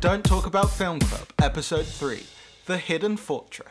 Don't Talk About Film Club, Episode 3 The Hidden Fortress.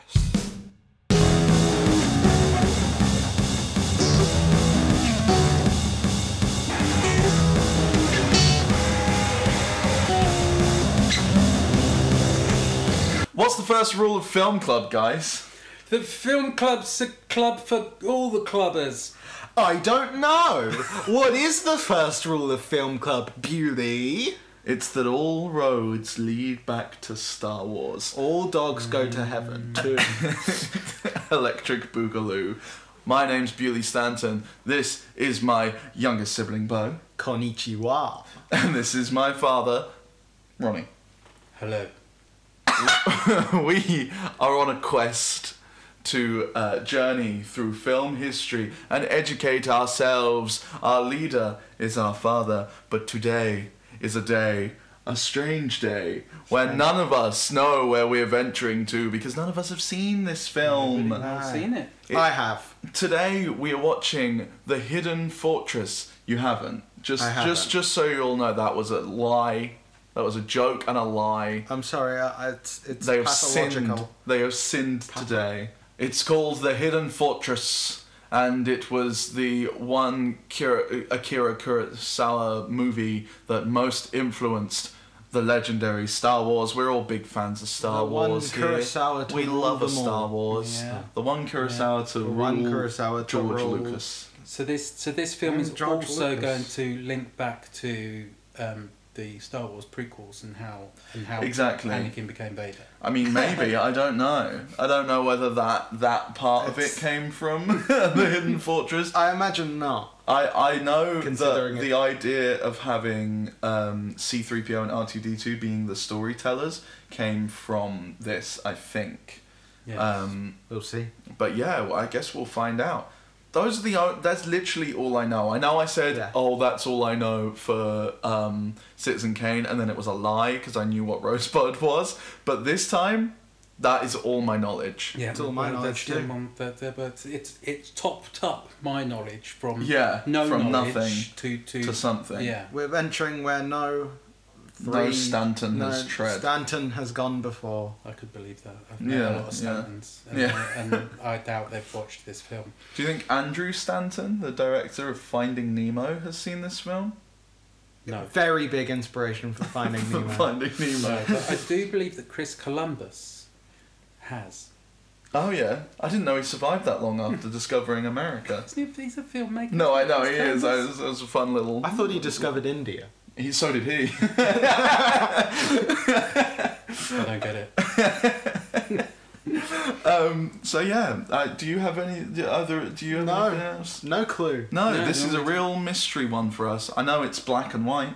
What's the first rule of film club, guys? The film club's a club for all the clubbers. I don't know. what is the first rule of Film Club, Beauty? It's that all roads lead back to Star Wars. All dogs go to heaven. Too. Electric Boogaloo. My name's Bewlay Stanton. This is my youngest sibling, Bo. Konnichiwa. And this is my father, Ronnie. Hello. we are on a quest to uh, journey through film history and educate ourselves. Our leader is our father, but today is a day, a strange day, where none of us know where we're venturing to because none of us have seen this film. I've seen it. I have. Today we are watching The Hidden Fortress. You haven't. Just I haven't. just just so you all know that was a lie. That was a joke and a lie. I'm sorry, I, I- it's, it's They have pathological. sinned. They have sinned today. It's called The Hidden Fortress, and it was the one Kira, Akira Kurosawa movie that most influenced the legendary Star Wars. We're all big fans of Star The one Wars. here. Kurosawa to we rule love a them all. Star Wars. Yeah. The one Kurosawa to The rule one Kurosawa to George rule- Lucas. So this so this film And is George also Lucas. going to link back to um, the Star Wars prequels and how and how Exactly. Anakin became Vader. I mean, maybe I don't know. I don't know whether that that part of it came from the Hidden Fortress. I imagine not. I, I know that it- the idea of having um, C3PO and R2D2 being the storytellers came from this, I think. Yes. Um, We'll see. but yeah, well, I guess we'll find out. Those are the that's literally all I know. I know I said, Yeah. "Oh, that's all I know for um, Citizen Kane," and then it was a lie because I knew what Rosebud was. But this time, that is all my knowledge. yeah, it's all my knowledge too. um, but, uh, but it's it's topped up my knowledge from Yeah, no from knowledge nothing to to, to something. Yeah. We're venturing where no. No Stanton no has tread. Stanton has gone before. I could believe that. I've met Yeah, a lot of yeah. And, Yeah. and I doubt they've watched this film. Do you think Andrew Stanton, the director of Finding Nemo, has seen this film? No. Very big inspiration for Finding Nemo. Finding Nemo. No, but I do believe that Chris Columbus has. Oh yeah, I didn't know he survived that long after discovering America. Isn't he- He's a filmmaker. No, I know he is. I, Columbus. it was a fun little. I thought he discovered India. He so did he. I don't get it. Um. So yeah. Uh, do you have any other? Do you have No. anything else? No clue. No, No, this no, is a real mystery one for us. I know it's black and white.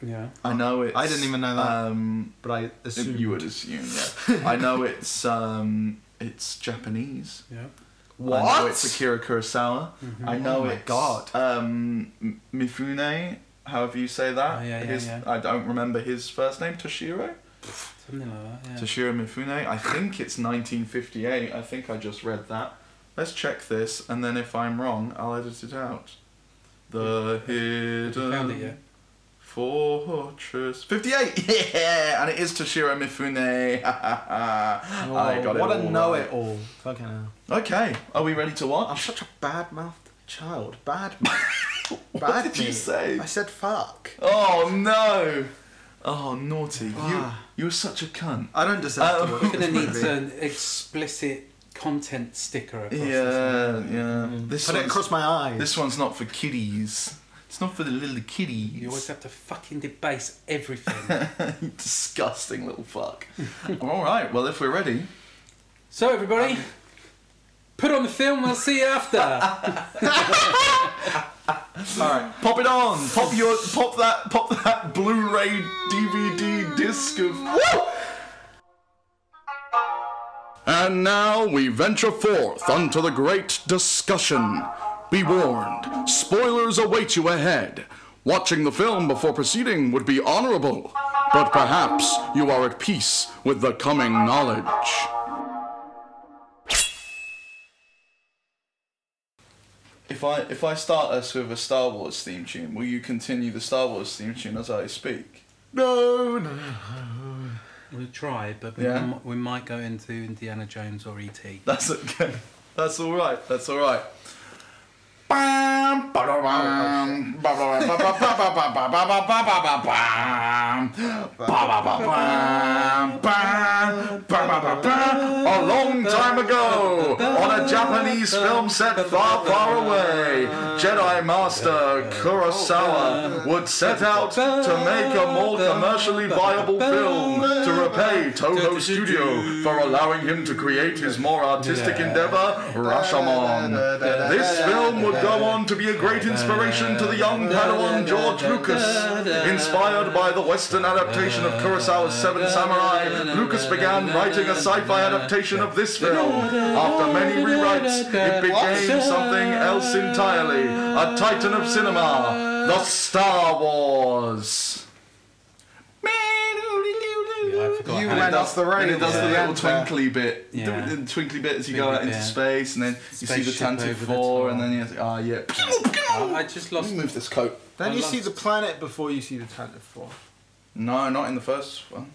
Yeah. I know it. I didn't even know that. Um, But I assumed. you would assume, yeah. I know it's um, it's Japanese. Yeah. What? I know it's Akira Kurosawa. I know Oh my God. um, Mifune, however you say that. Oh, yeah, yeah, his, yeah. I don't remember his first name. Toshiro. Something like that. Yeah. Toshiro Mifune. I think it's 1958. I think I just read that. Let's check this, and then if I'm wrong, I'll edit it out. The Have you found it hidden fortress. 58. Yeah, and it is Toshiro Mifune. Oh, I got it what all a know it all. Fucking hell. Okay, are we ready to what? I'm such a bad mouthed child. Bad mouth. what did you say? I said fuck. Oh no! Oh naughty! Ah. You you're such a cunt. I don't deserve Um, to watch We're gonna need an explicit content sticker across this. Yeah, yeah. This Put it across my eyes. this one's not for kiddies. It's not for the little kiddies. You always have to fucking debase everything. Disgusting little fuck. All right. Well, if we're ready, so everybody, put on the film. We'll see you after. all right. Pop it on. Pop your pop that pop that Blu-ray DVD disc of. And now we venture forth unto the great discussion. Be warned, spoilers await you ahead. Watching the film before proceeding would be honorable, but perhaps you are at peace with the coming knowledge. If I if I start us with a Star Wars theme tune, will you continue the Star Wars theme tune as I speak? No, no. We'll try, but we, Yeah. m- we might go into Indiana Jones or E.T. That's okay. That's all right. That's all right. A long time ago, on a Japanese film set far, far away, Jedi Master Kurosawa would set out to make a more commercially viable film to repay Toho Studio for allowing him to create his more artistic endeavor, Rashomon. This film would go on to be a great inspiration to the young Padawan George Lucas. Inspired by the Western adaptation of Kurosawa's Seven Samurai, Lucas began writing a sci-fi adaptation of this film. After many rewrites, it became something else entirely. A titan of cinema, the Star Wars. Yeah, I forgot You how And it does off the rails And it does at the the little twinkly bit, the, Yeah. the twinkly bit as you go out into Yeah. space, and then you see the Spaceship Tantive over the Four, and then you ah yeah. I I just Let lost. me move this coat. Then I you see the planet before you see the Tantive Four. No, not in the first one.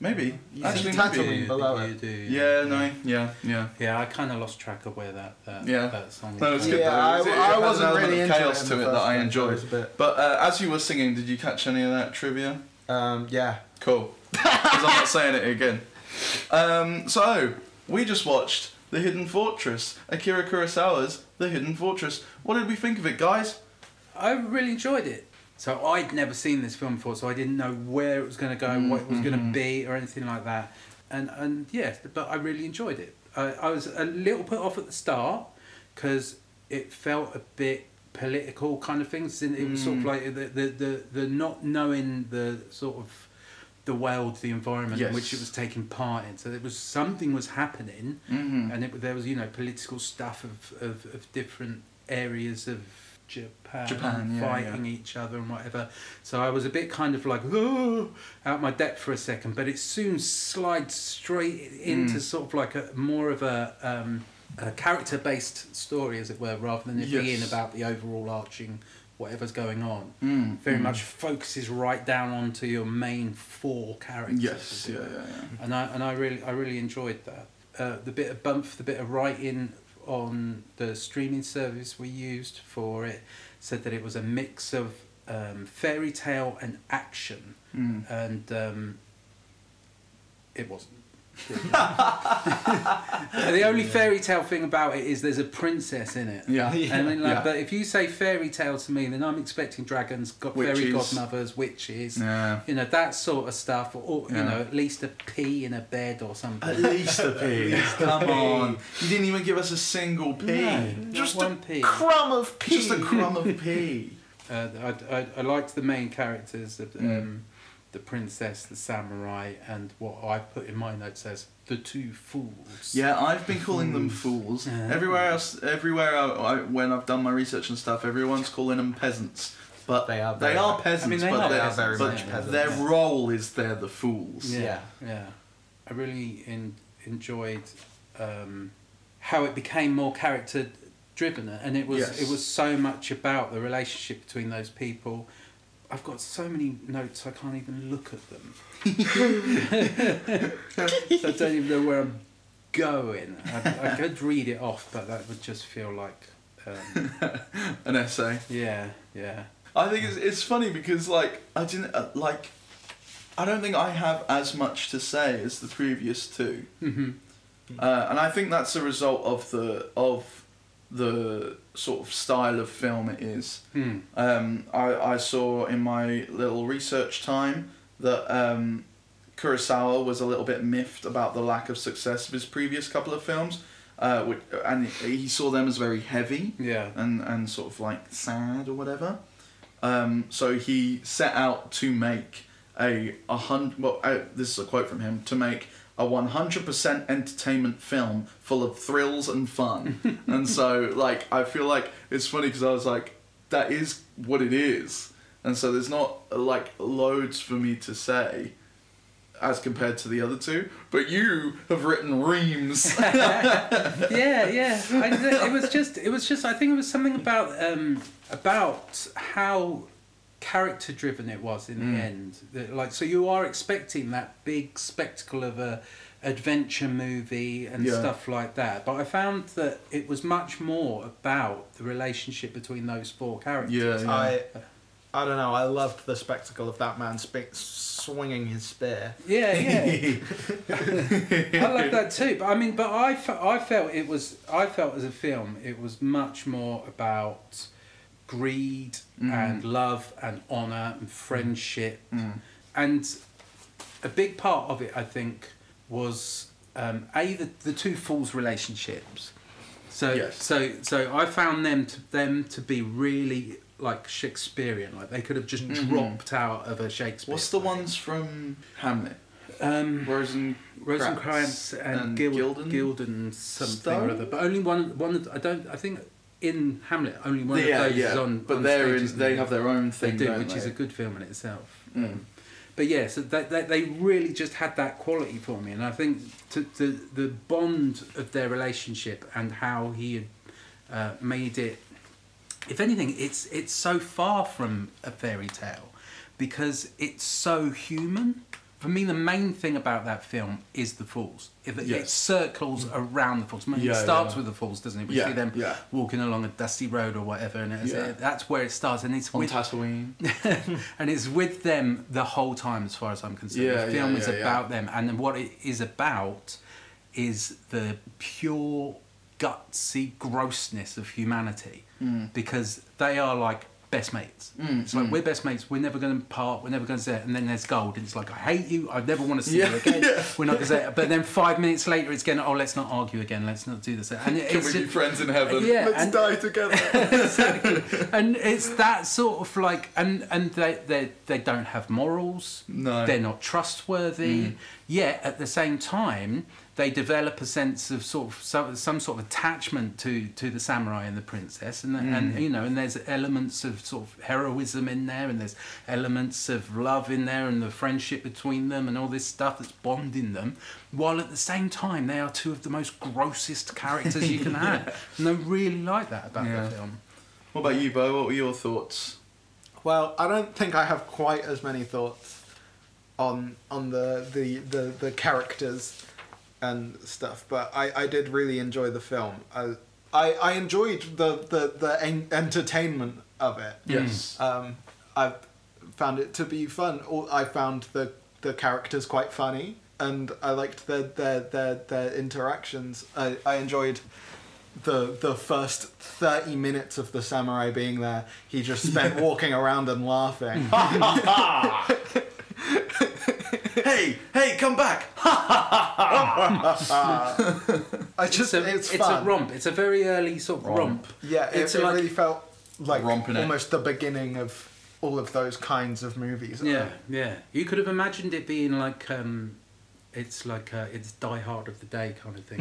Maybe. You Actually, see maybe. Tatooine below you it. do. Yeah, no, yeah, yeah. Yeah, I kind of lost track of where that that, Yeah. that song. No, it's good Yeah, though. I, It- it I wasn't really of into chaos it to it that I enjoyed. it's a bit- But uh, as you were singing, did you catch any of that trivia? Um, yeah. Cool. Because I'm not saying it again. Um, so, we just watched The Hidden Fortress, Akira Kurosawa's The Hidden Fortress. What did we think of it, guys? I really enjoyed it. So I'd never seen this film before, so I didn't know where it was going to go, what it was going to be, or anything like that. And and yeah, but I really enjoyed it. I, I was a little put off at the start because it felt a bit political kind of things. It was sort of Mm. like the, the the the not knowing the sort of the world, the environment in which it was taking part in. So there was something was happening, Mm-hmm. and it, there was you know political stuff of, of, of different areas of Japan, Japan, yeah, fighting each other and whatever. So I was a bit kind of like oh, out my depth for a second, but it soon slides straight into Mm. sort of like a more of a, um, a character based story, as it were, rather than it being about the overall arching whatever's going on. Mm, Very mm. much focuses right down onto your main four characters. Yes, yeah, yeah, yeah. and I and I really I really enjoyed that. Uh, the bit of bump, the bit of writing on the streaming service we used for it said that it was a mix of um, fairy tale and action, Mm. and um, it wasn't. The only fairy tale thing about it is there's a princess in it. Yeah. Yeah. And then, like, Yeah. But if you say fairy tale to me, then I'm expecting dragons, got fairy godmothers, witches, Yeah. you know that sort of stuff, or you Yeah. know at least a pea in a bed or something. At least a pea. Come on. You didn't even give us a single pea. No, just not a one pea. Crumb of pea. Just a crumb of pea. Uh, I, I, I liked the main characters, of, Mm. The princess, the samurai, and what I put in my notes as the two fools. Yeah, I've been calling them fools. Yeah. Everywhere else, everywhere I, I, when I've done my research and stuff, everyone's calling them peasants. But They are they are peasants. I mean, they but are they're- peasants, very but much peasants. Their role is they're the fools. yeah, Yeah. yeah. I really in, enjoyed um, how it became more character driven, and it was Yes. it was so much about the relationship between those people. I've got so many notes I can't even look at them. I don't even know where I'm going. I, I could read it off, but that would just feel like, um, An essay. yeah, yeah. I think it's, it's funny because like I didn't uh, like. I don't think I have as much to say as the previous two. hmm Uh, and I think that's a result of the of the sort of style of film it is. Hmm. Um, I, I saw in my little research time that um, Kurosawa was a little bit miffed about the lack of success of his previous couple of films, uh, which, and he saw them as very heavy Yeah. and, and sort of like sad or whatever. Um, so he set out to make a a hundred. Well, uh, this is a quote from him: to make a one hundred percent entertainment film full of thrills and fun. and so, like, I feel like it's funny because I was like, that is what it is. And so there's not like loads for me to say as compared to the other two, but you have written reams. yeah, yeah. I, it was just, it was just. I think it was something about um, about how character driven it was in Mm. the end. That, like so, you are expecting that big spectacle of a adventure movie and Yeah. stuff like that. But I found that it was much more about the relationship between those four characters. Yeah, yeah. I, I don't know. I loved the spectacle of that man sp- swinging his spear. Yeah, yeah. I love that too. But I mean, but I, fe- I felt it was I felt as a film it was much more about greed Mhm. and love and honor and friendship Mm. and a big part of it I think was um, a the, the two fools relationships. So Yes. so so I found them to them to be really like Shakespearean. Like they could have just Mhm. dropped out of a Shakespeare. What's the play. ones from Hamlet? Um, Rosen Rosencrantz and, and Gil- Gilden? Gilden something Stowe? or other. But only one. One. I don't. I think in Hamlet, only one yeah, of those yeah. is on. but on they're stage, in, they have their own They thing, do, which is a good film in itself. Mm. Um, but yeah, so they, they, they really just had that quality for me, and I think to, the the bond of their relationship and how he had uh, made it. If anything, it's it's so far from a fairy tale because it's so human. For me, the main thing about that film is the falls. It, it circles around the falls. I mean, Yeah, it starts yeah. with the falls, doesn't it? We Yeah, see them walking along a dusty road or whatever, and Yeah. that's where it starts. And it's On with Tatooine. and it's with them the whole time, as far as I'm concerned. The film is about them, and what it is about is the pure gutsy grossness of humanity, Mm. because they are like best mates. Mm, It's like mm. we're best mates. We're never going to part. We're never going to say it. And then there's gold, and it's like I hate you. I never want to see Yeah, you again. yeah. We're not going to say. But then five minutes later, it's getting oh let's not argue again. Let's not do this. And it- Can it's we be friends in heaven? Yeah, Let's and- die together. exactly. and it's that sort of like, and and they they they don't have morals. No. They're not trustworthy. Yet at the same time, they develop a sense of sort of some, some sort of attachment to to the samurai and the princess, and and mm. you know, and there's elements of sort of heroism in there, and there's elements of love in there, and the friendship between them, and all this stuff that's bonding them. While at the same time, they are two of the most grossest characters you can have, and I really like that about Yeah. the film. What about you, Bo? What were your thoughts? Well, I don't think I have quite as many thoughts on on the the, the, the characters and stuff, but I, I did really enjoy the film. I I, I enjoyed the, the, the en- entertainment of it. Yes. Um, I found it to be fun. Or I found the the characters quite funny, and I liked their their their, their interactions. I, I enjoyed the the first thirty minutes of the samurai being there. He just spent walking around and laughing. hey, hey, come back! I just it's a, it's, it's fun. a romp. It's a very early sort of Romp. romp. Yeah, it, It's it like- really felt like Romp in it. almost the beginning of all of those kinds of movies. Yeah, yeah. You could have imagined it being like um, it's like uh, it's Die Hard of the Day kind of thing.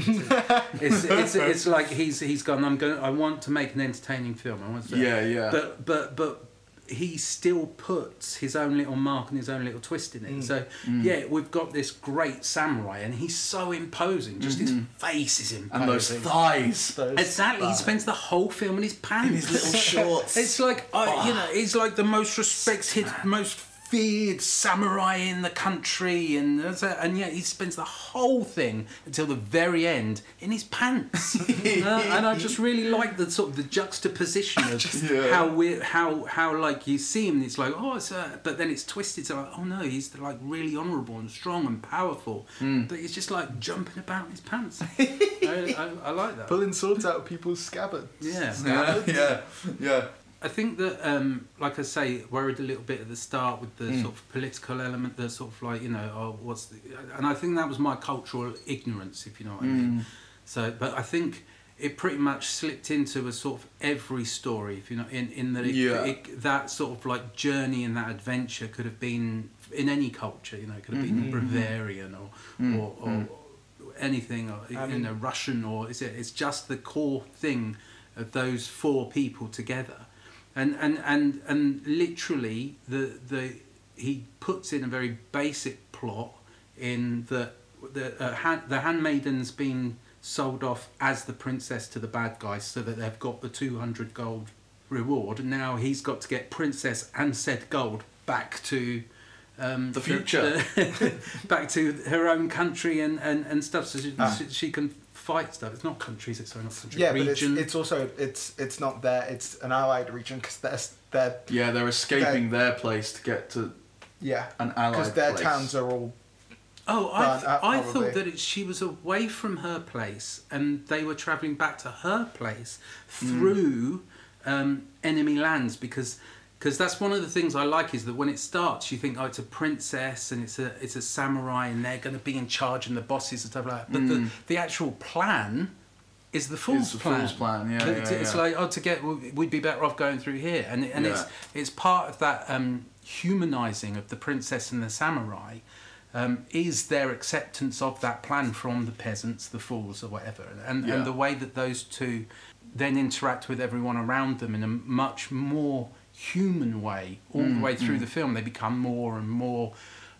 It's, it's, it's, it's like he's he's gone. I'm going. I want to make an entertaining film. I want to. Yeah, yeah. But but but he still puts his own little mark and his own little twist in it. Mm. So mm. yeah, we've got this great samurai, and he's so imposing. Just his mm-hmm. face is imposing. and those thighs. Those Exactly. He spends the whole film in his pants. In his little shorts. It's like I, you know, ah. he's like the most respected, most feared samurai in the country, and and yet he spends the whole thing until the very end in his pants. Uh, and I just really like the sort of the juxtaposition of Yeah. how we how how like you see him, and it's like oh, it's a, but then it's twisted. So like oh no, he's like really honourable and strong and powerful, but he's just like jumping about in his pants. I, I, I like that. pulling swords out of people's scabbards. Yeah. Yeah, yeah, yeah. I think that, um, like I say, worried a little bit at the start with the Mm. sort of political element, the sort of like you know, oh, what's the, and I think that was my cultural ignorance, if you know what I Mm. mean. So, but I think it pretty much slipped into a sort of every story, if you know, in in that it, Yeah. it, that sort of like journey and that adventure could have been in any culture, you know, it could have been Bavarian or Mm, or, or anything, or I you mean- know, Russian, or is it? It's just the core thing of those four people together, and and and and literally the the he puts in a very basic plot in that the uh, hand, the handmaiden's been sold off as the princess to the bad guys so that they've got the 200 gold reward, and now he's got to get Princess and Seth Gold back to. Um, The future. back to her own country and, and, and stuff, so she, Ah. she, she can fight stuff. It's not countries, it's not country. Yeah, but it's, it's also it's it's not there. It's an allied region because they're they're Yeah, they're escaping their place to get to yeah an allied because their place. towns are all Oh, I, th- I thought that it, she was away from her place and they were travelling back to her place through um, enemy lands because because that's one of the things I like is that when it starts you think oh it's a princess and it's a it's a samurai and they're going to be in charge and the bosses and stuff like that but the, the actual plan is the fool's the plan. fool's plan, yeah, It's, yeah, it's yeah. like oh to get we'd be better off going through here and and it's Yeah. it's part of that um, humanizing of the princess and the samurai um, is their acceptance of that plan from the peasants, the fools, or whatever, and and the way that those two then interact with everyone around them in a much more human way all Mm, the way through the film. They become more and more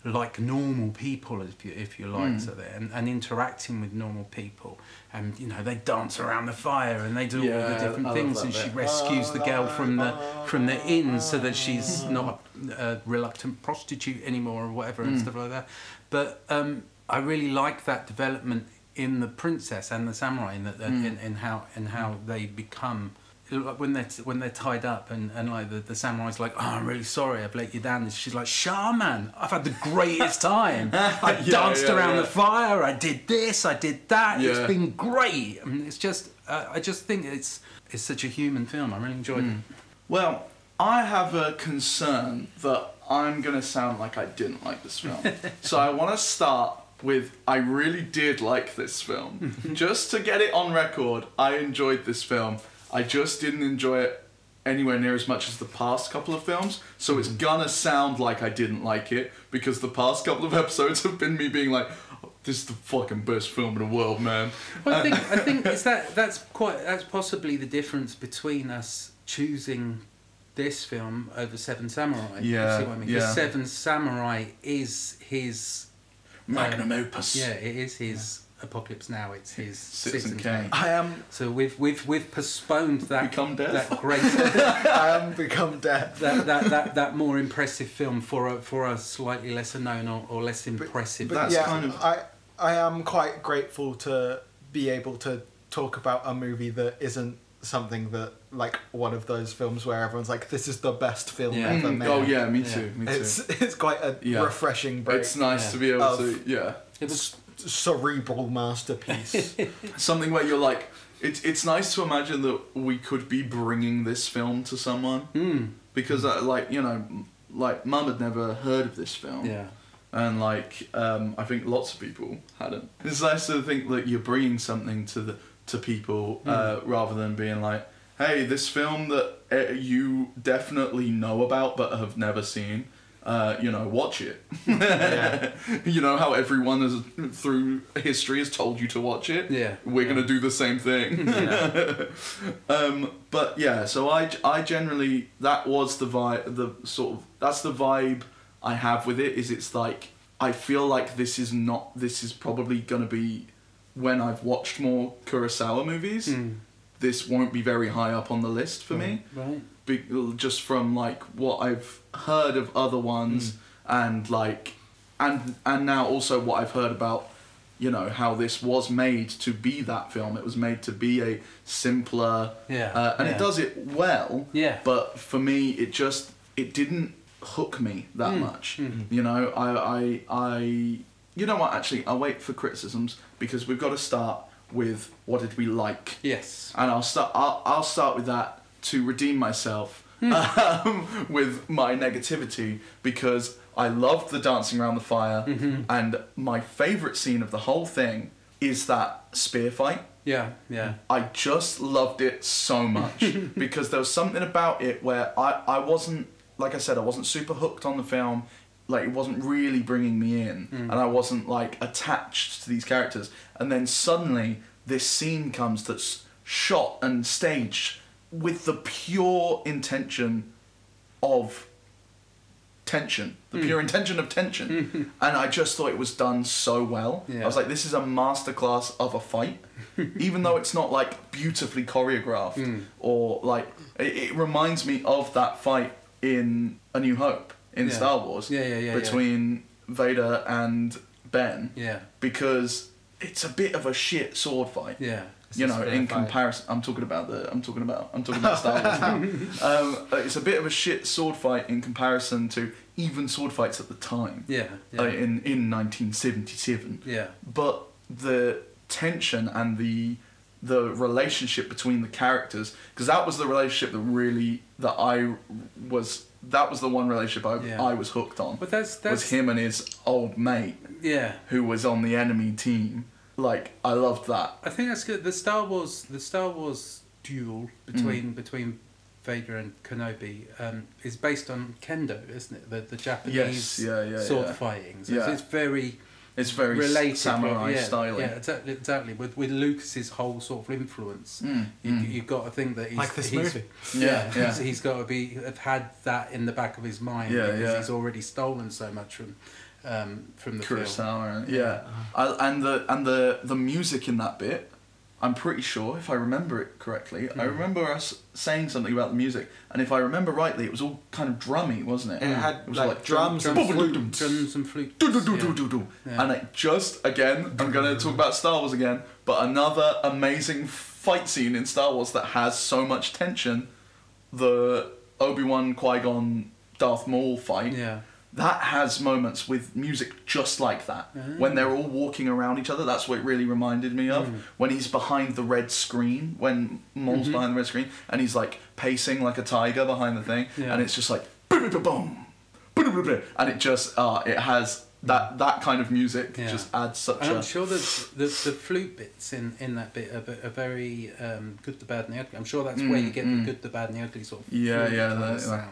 like normal people, if you if you like, Mm. so they and, and interacting with normal people, and you know they dance around the fire and they do all the different I things, and she rescues the girl from the from the inn so that she's not a, a reluctant prostitute anymore or whatever and Mm. stuff like that. But um, I really like that development in the princess and the samurai in, that Mm. in, in how in how they become. Like when they're when they're tied up and, and like the, the samurai's like oh I'm really sorry I've let you down and she's like shaman I've had the greatest time I Yeah, danced yeah, around yeah. the fire I did this I did that it's been great I mean, it's just uh, I just think it's it's such a human film I really enjoyed Mm. it Well, I have a concern that I'm gonna sound like I didn't like this film. so I want to start with I really did like this film. just to get it on record, I enjoyed this film. I just didn't enjoy it anywhere near as much as the past couple of films. So it's gonna sound like I didn't like it because the past couple of episodes have been me being like, "Oh, "This is the fucking best film in the world, man." Well, I think I think it's that that's quite that's possibly the difference between us choosing this film over Seven Samurai. You Yeah, see what I mean? yeah. Seven Samurai is his Magnum um, opus. Yeah, it is his Apocalypse Now. It's his Citizen Citizen Kane. Kane. I am So we've we've we've postponed that Become death. that great I am become death. that, that, that, that more impressive film for a for a slightly lesser known or, or less impressive. But That's yeah, kind of- I I am quite grateful to be able to talk about a movie that isn't something that like one of those films where everyone's like, "This is the best film Yeah. ever Mm, made." oh yeah, me Yeah. too. Me too. It's it's quite a Yeah. refreshing break. It's nice Yeah. to be able Of- to, yeah. it was cerebral masterpiece. Something where you're like, it's it's nice to imagine that we could be bringing this film to someone mm, because, uh, like, you know, like mum had never heard of this film, yeah. and like, um, I think lots of people hadn't. It's nice to think that you're bringing something to the to people uh, rather than being like, hey, this film that uh, you definitely know about but have never seen. Uh, you know, watch it. Yeah. you know how everyone has through history has told you to watch it. Yeah. we're Yeah. gonna do the same thing. um, but yeah, so I, I generally that was the vibe, the sort of that's the vibe I have with it. Is it's like I feel like this is not this is probably gonna be when I've watched more Kurosawa movies. Mm. This won't be very high up on the list for me Right. Be, just from like what I've heard of other ones and like and and now also what I've heard about you know how this was made to be that film it was made to be a simpler Yeah, uh, and yeah. it does it well Yeah. but for me it just it didn't hook me that Mm, much mm. you know I, I I you know what actually I'll wait for criticisms because we've got to start with what did we like Yes. and I'll start. I'll, I'll start with that to redeem myself Hmm. um, with my negativity because I loved the dancing around the fire, Mm-hmm. and my favorite scene of the whole thing is that spear fight. Yeah. Yeah. I just loved it so much because there was something about it where I, I wasn't like I said I wasn't super hooked on the film like it wasn't really bringing me in and I wasn't like attached to these characters and then suddenly this scene comes that's shot and staged with the pure intention of tension, the Mm. pure intention of tension, and I just thought it was done so well. Yeah. I was like, this is a masterclass of a fight, even though it's not like beautifully choreographed Mm. or like it, it reminds me of that fight in A New Hope in Yeah. Star Wars Yeah, yeah, yeah, yeah. between Vader and Ben Yeah, because it's a bit of a shit sword fight yeah. you know, in comparison, I'm talking about the, I'm talking about, I'm talking about Star Wars. now. um, uh, it's a bit of a shit sword fight in comparison to even sword fights at the time, Yeah, yeah. uh, in in 1977. yeah. But the tension and the the relationship between the characters, because that was the relationship that really that I was. That was the one relationship I, Yeah. I was hooked on. But that's that's was him and his old mate yeah. who was on the enemy team. Like I loved that. I think that's good. The Star Wars, the Star Wars duel between between Vader and Kenobi um, is based on kendo, isn't it? The the Japanese Yes, yeah, yeah, sword yeah. fighting. So Yeah. it's, it's very It's very related, samurai yeah, styling. Yeah, exactly, exactly. With with Lucas's whole sort of influence, Mm, you mm. you got to think that he's Like this he's, movie. Yeah, yeah. He's, he's got to be have had that in the back of his mind Yeah, because yeah. he's already stolen so much from um, from the film. Kurosawa, and- yeah, I, and the and the the music in that bit, I'm pretty sure if I remember it correctly, I Hmm. remember us saying something about the music, and if I remember rightly, it was all kind of drummy, wasn't it? It had It was like, drums and Drums, flutes. drums and flutes. do do do yeah. do do do, Yeah. and it just again, I'm gonna talk about Star Wars again, but another amazing fight scene in Star Wars that has so much tension, the Obi Wan Qui Gon Darth Maul fight Yeah. That has moments with music just like that. When they're all walking around each other, that's what it really reminded me of. Mm. When he's behind the red screen, when Maul's Mhm. behind the red screen, and he's like pacing like a tiger behind the thing, Yeah. and it's just like boom, and it just uh, it has that that kind of music Yeah. just adds such And a I'm sure that the, the flute bits in, in that bit are, are very um, good, the bad, and the ugly. I'm sure that's where you Mm, get mm. the good, the bad, and the ugly sort of Yeah, yeah, that- of sound.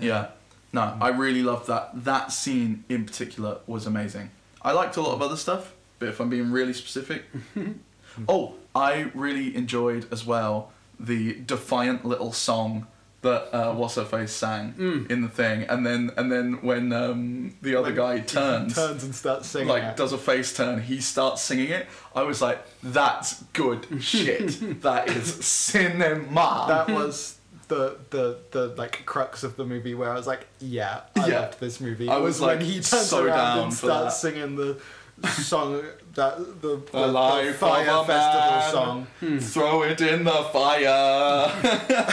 Yeah. No, I really loved that. That scene in particular was amazing. I liked a lot of other stuff, but if I'm being really specific. oh, I really enjoyed as well the defiant little song that uh, What's Her Face sang Mm. in the thing, and then and then when um, the other When guy turns, turns and starts singing. like it. does a face turn, he starts singing it. I was like, that's good shit. that is cinema. that was the the the like crux of the movie where I was like, yeah, I Yeah. loved this movie. I was, when like, he turns so around down and for starts that. singing the song that the, the, the life fire festival man. song, Hmm. Throw it in the fire.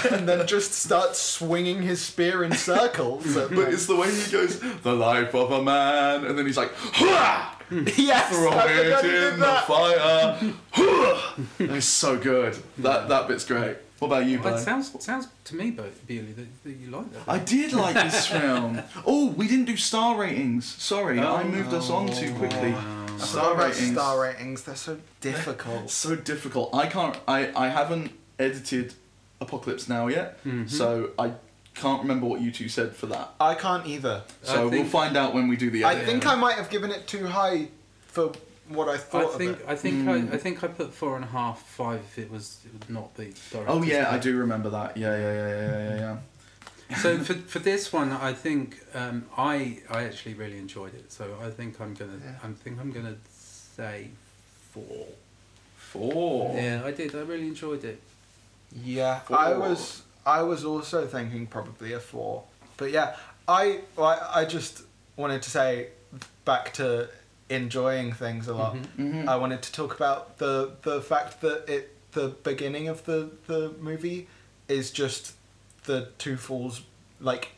and then just starts swinging his spear in circles. but it's the way he goes, the life of a man, and then he's like, "Hurrah! yes, throw it in the fire. Hurrah!" it's so good. That that bit's great. What about you, Well, it bud? sounds sounds to me, Bo- Bewlay, that, that you like that. I did like this film. Oh, we didn't do star ratings. Sorry, I Oh, moved us on too quickly. Star Star ratings. ratings. Star ratings. They're so difficult. So difficult. I can't. I I haven't edited Apocalypse Now yet, Mhm. so I can't remember what you two said for that. I can't either. So I we'll think- find out when we do the I think I might have given it too high for what I I thought think of it. I think Mm. I, I think I put four and a half, five if it was, it would not the Oh yeah, I do remember that. Yeah, yeah, yeah, yeah, yeah, yeah. so for, for this one, I think um, I I actually really enjoyed it. So I think I'm gonna Yeah. I think I'm gonna say four. Four. Yeah, I did. I really enjoyed it. Yeah, Four. I was I was also thinking probably a four, but yeah, I I, I just wanted to say back to enjoying things a lot. Mhm. Mhm. I wanted to talk about the the fact that it the beginning of the the movie is just the two fools like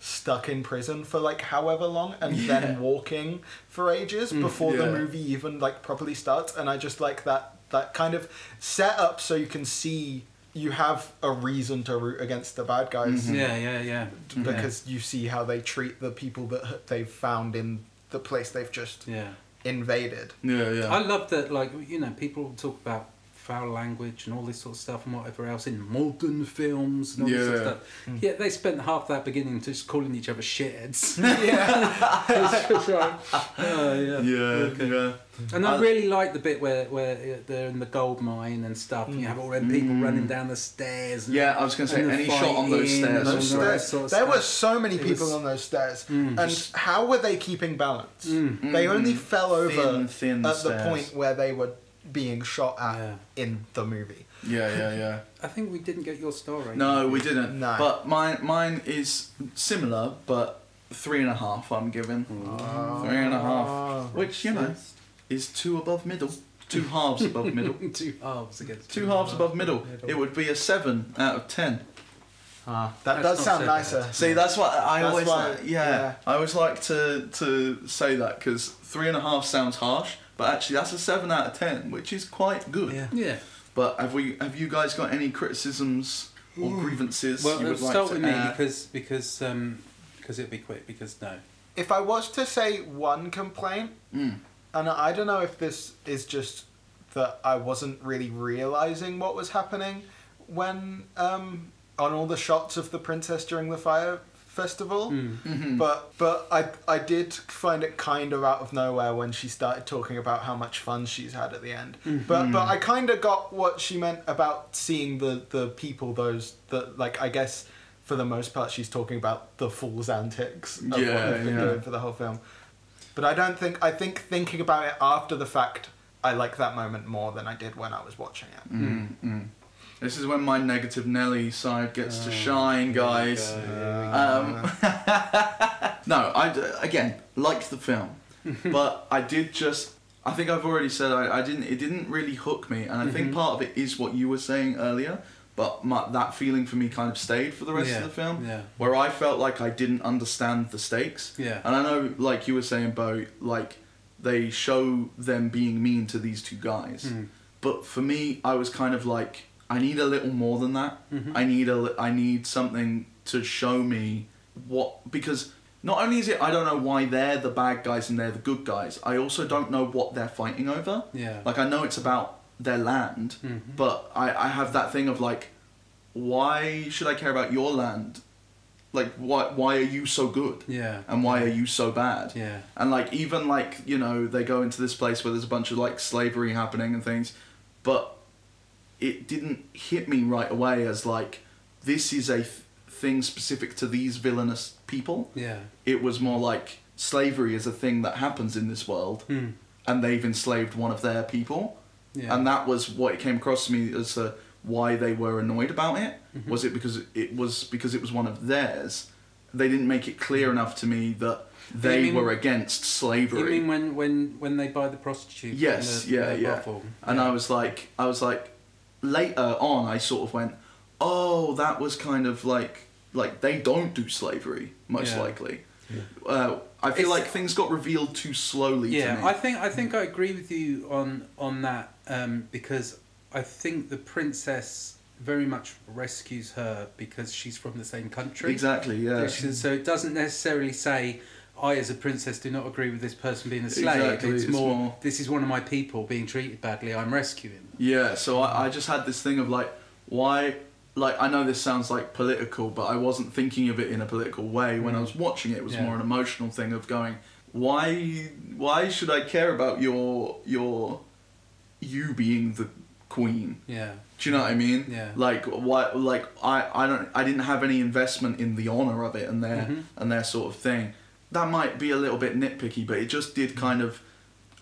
stuck in prison for like however long and Yeah. then walking for ages Mm, before the movie even like properly starts and I just like that that kind of setup so you can see you have a reason to root against the bad guys Mhm. Yeah, yeah, yeah. because you see how they treat the people that they've found in the place they've just Yeah. invaded. Yeah, yeah. I love that. Like you know, people talk about foul language and all this sort of stuff and whatever else in modern films and all this sort of Yeah. stuff. Yeah, they spent half that beginning just calling each other shitheads. yeah. It's just like, oh, yeah. Yeah, yeah. And I I- really like the bit where, where they're in the gold mine and stuff, and you have all them people Mm. running down the stairs. And, Yeah, I was gonna say any shot on those stairs. and was all Stairs. sort of There stuff. were so many It people was- on those stairs, Mm. and how were they keeping balance? Mm. They only Mm. fell over Thin, thin at stairs. the point where they were being shot at Yeah. in the movie. Yeah, yeah, yeah. I think we didn't get your story. rating. No, we didn't. No. But mine, mine is similar, but three and a half. I'm giving three and a half, Ah. which you know is two above middle, two halves above middle, two halves against two halves above middle. It would be a seven out of ten. Ah, that does sound so nicer. bad. See, that's what I That's always like. Yeah, yeah. I always like to to say that because three and a half sounds harsh, but actually that's a seven out of ten, which is quite good. Yeah. Yeah. But have we have you guys got any criticisms or grievances Well, you uh, would like start to with me add? because because um because it'd be quick because no. If I was to say one complaint, Mm. and I don't know if this is just that I wasn't really realizing what was happening when um, on all the shots of the princess during the fire festival. Mm. Mhm. But but I I did find it kind of out of nowhere when she started talking about how much fun she's had at the end. But but I kind of got what she meant about seeing the the people those that like I guess for the most part she's talking about the fool's antics of what Yeah, they've been yeah. doing for the whole film. But I don't think I think thinking about it after the fact I like that moment more than I did when I was watching it. Mm, mm. This is when my negative Nelly side gets to Oh, shine, guys. Um, no, I again liked the film, but I did just. I think I've already said I, I didn't. It didn't really hook me, and I think part of it is what you were saying earlier. But my, that feeling for me kind of stayed for the rest Yeah, of the film, yeah. where I felt like I didn't understand the stakes. Yeah. And I know, like you were saying, Bo, like they show them being mean to these two guys, Mm. but for me, I was kind of like, I need a little more than that. Mhm. I need a, I need something to show me what because not only is it I don't know why they're the bad guys and they're the good guys. I also don't know what they're fighting over. Yeah. Like I know it's about their land, mm-hmm. but I, I have that thing of like, why should I care about your land? Like why why are you so good? Yeah. And why are you so bad? Yeah. And like even like you know they go into this place where there's a bunch of like slavery happening and things, but it didn't hit me right away as like this is a th- thing specific to these villainous people. Yeah. It was more like slavery is a thing that happens in this world, Mm. and they've enslaved one of their people, Yeah. and that was what it came across to me as to why they were annoyed about it. Mm-hmm. Was it because it was because it was one of theirs? They didn't make it clear enough to me that they mean- were against slavery. You mean when when when they buy the prostitute? Yes, the, yeah, the yeah. And Yeah. I was like, I was like, later on, I sort of went, oh, that was kind of like, like they don't do slavery, most Yeah. likely. Uh, I feel It's- like things got revealed too slowly to Yeah, me. I think I think I agree with you on on that um, because I think the princess very much rescues her because she's from the same country. exactly, yeah. So- So it doesn't necessarily say I, as a princess, do not agree with this person being a slave. Exactly, It's, it's more, more- this is one of my people being treated badly. I'm rescuing. Yeah, so I, I just had this thing of like, why? Like, I know this sounds like political, but I wasn't thinking of it in a political way when I was watching it. It was Mm. Yeah. more an emotional thing of going, why? Why should I care about your your you being the queen? Yeah. Do you know what I mean? Yeah. Like why? Like I, I don't. I didn't have any investment in the honor of it and their Mhm. and their sort of thing. That might be a little bit nitpicky, but it just did kind of.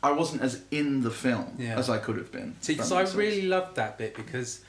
I wasn't as in the film Yeah. as I could have been. See, because I sense. really loved that bit because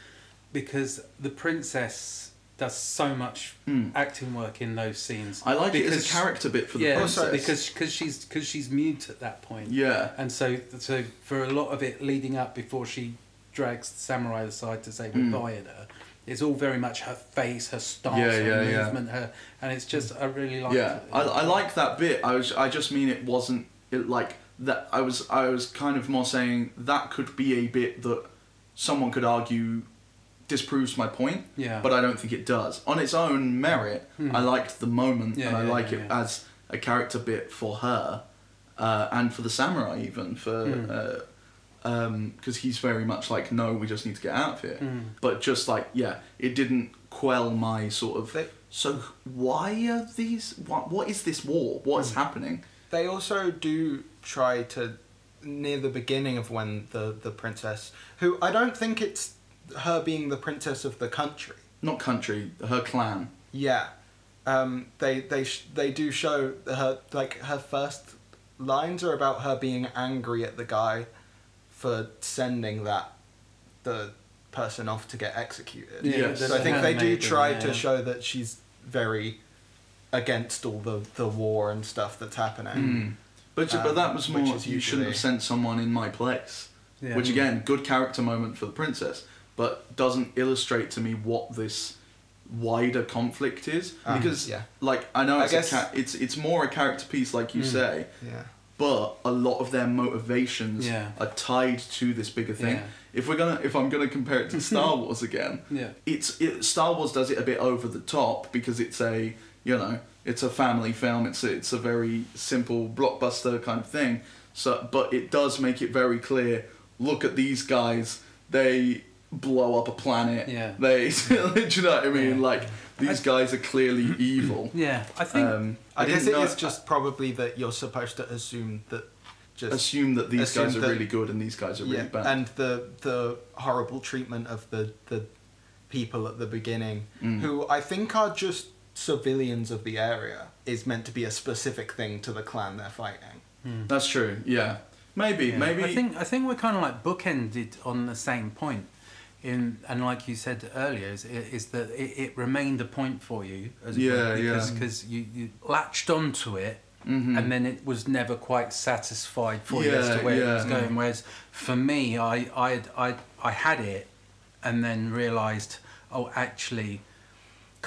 because the princess does so much Mm. acting work in those scenes. I like it as a character bit for the yeah, princess. because cause she's because she's mute at that point. yeah, And so so for a lot of it leading up before she drags the samurai aside to say we're Mm. buying her, it's all very much her face, her stance, Yeah, her yeah, yeah. movement, her, and it's just I really like. yeah. I, I like that bit. I was. I just mean it wasn't. It like that. I was. I was kind of more saying that could be a bit that someone could argue disproves my point. Yeah. But I don't think it does. On its own merit, Hmm. I liked the moment Yeah, and I yeah, like yeah, it yeah. as a character bit for her, uh, and for the samurai even for Hmm. uh, because he's very much like, no, we just need to get out of here. Mm. But just like, yeah, it didn't quell my sort of. They- so why are these? What, what is this war? What Mm. is happening? They also do try to near the beginning of when the the princess, who I don't think it's her being the princess of the country. Not country, her clan. Yeah, um, they they sh- they do show her like her first lines are about her being angry at the guy for sending that the person off to get executed. Yeah, so I think they do handmaiden, try yeah. to show that she's very against all the the war and stuff that's happening. Mm. But Um, but that was more. is You shouldn't have sent someone in my place. Yeah. Which again, good character moment for the princess, but doesn't illustrate to me what this wider conflict is. Um, because yeah. like I know I it's guess- a ca- it's it's more a character piece, like you Mm. say, Yeah. but a lot of their motivations Yeah. are tied to this bigger thing. Yeah. If we're gonna if I'm gonna compare it to Star Wars again, Yeah. it's it, Star Wars does it a bit over the top because it's a you know it's a family film. It's a, it's a very simple blockbuster kind of thing. So, but it does make it very clear. Look at these guys. They blow up a planet. Yeah. They do you know what I mean? Yeah. Like these guys are clearly evil. Yeah, I think. Um, I, guess didn't it know- is just probably that you're supposed to assume that just assume that these assume guys are that- really good and these guys are really yeah, bad. and the the horrible treatment of the the people at the beginning, Mm. who I think are just civilians of the area, is meant to be a specific thing to the clan they're fighting. That's true. Yeah. Maybe. Yeah. Maybe. I think I think we're kind of like bookended on the same point. In and like you said earlier, is, is that it, it remained a point for you as Yeah, well, yeah. because cause you, you latched onto it Mhm. and then it was never quite satisfied for you as to where it was yeah. going. Whereas for me, I I I I had it, and then realised, oh, actually,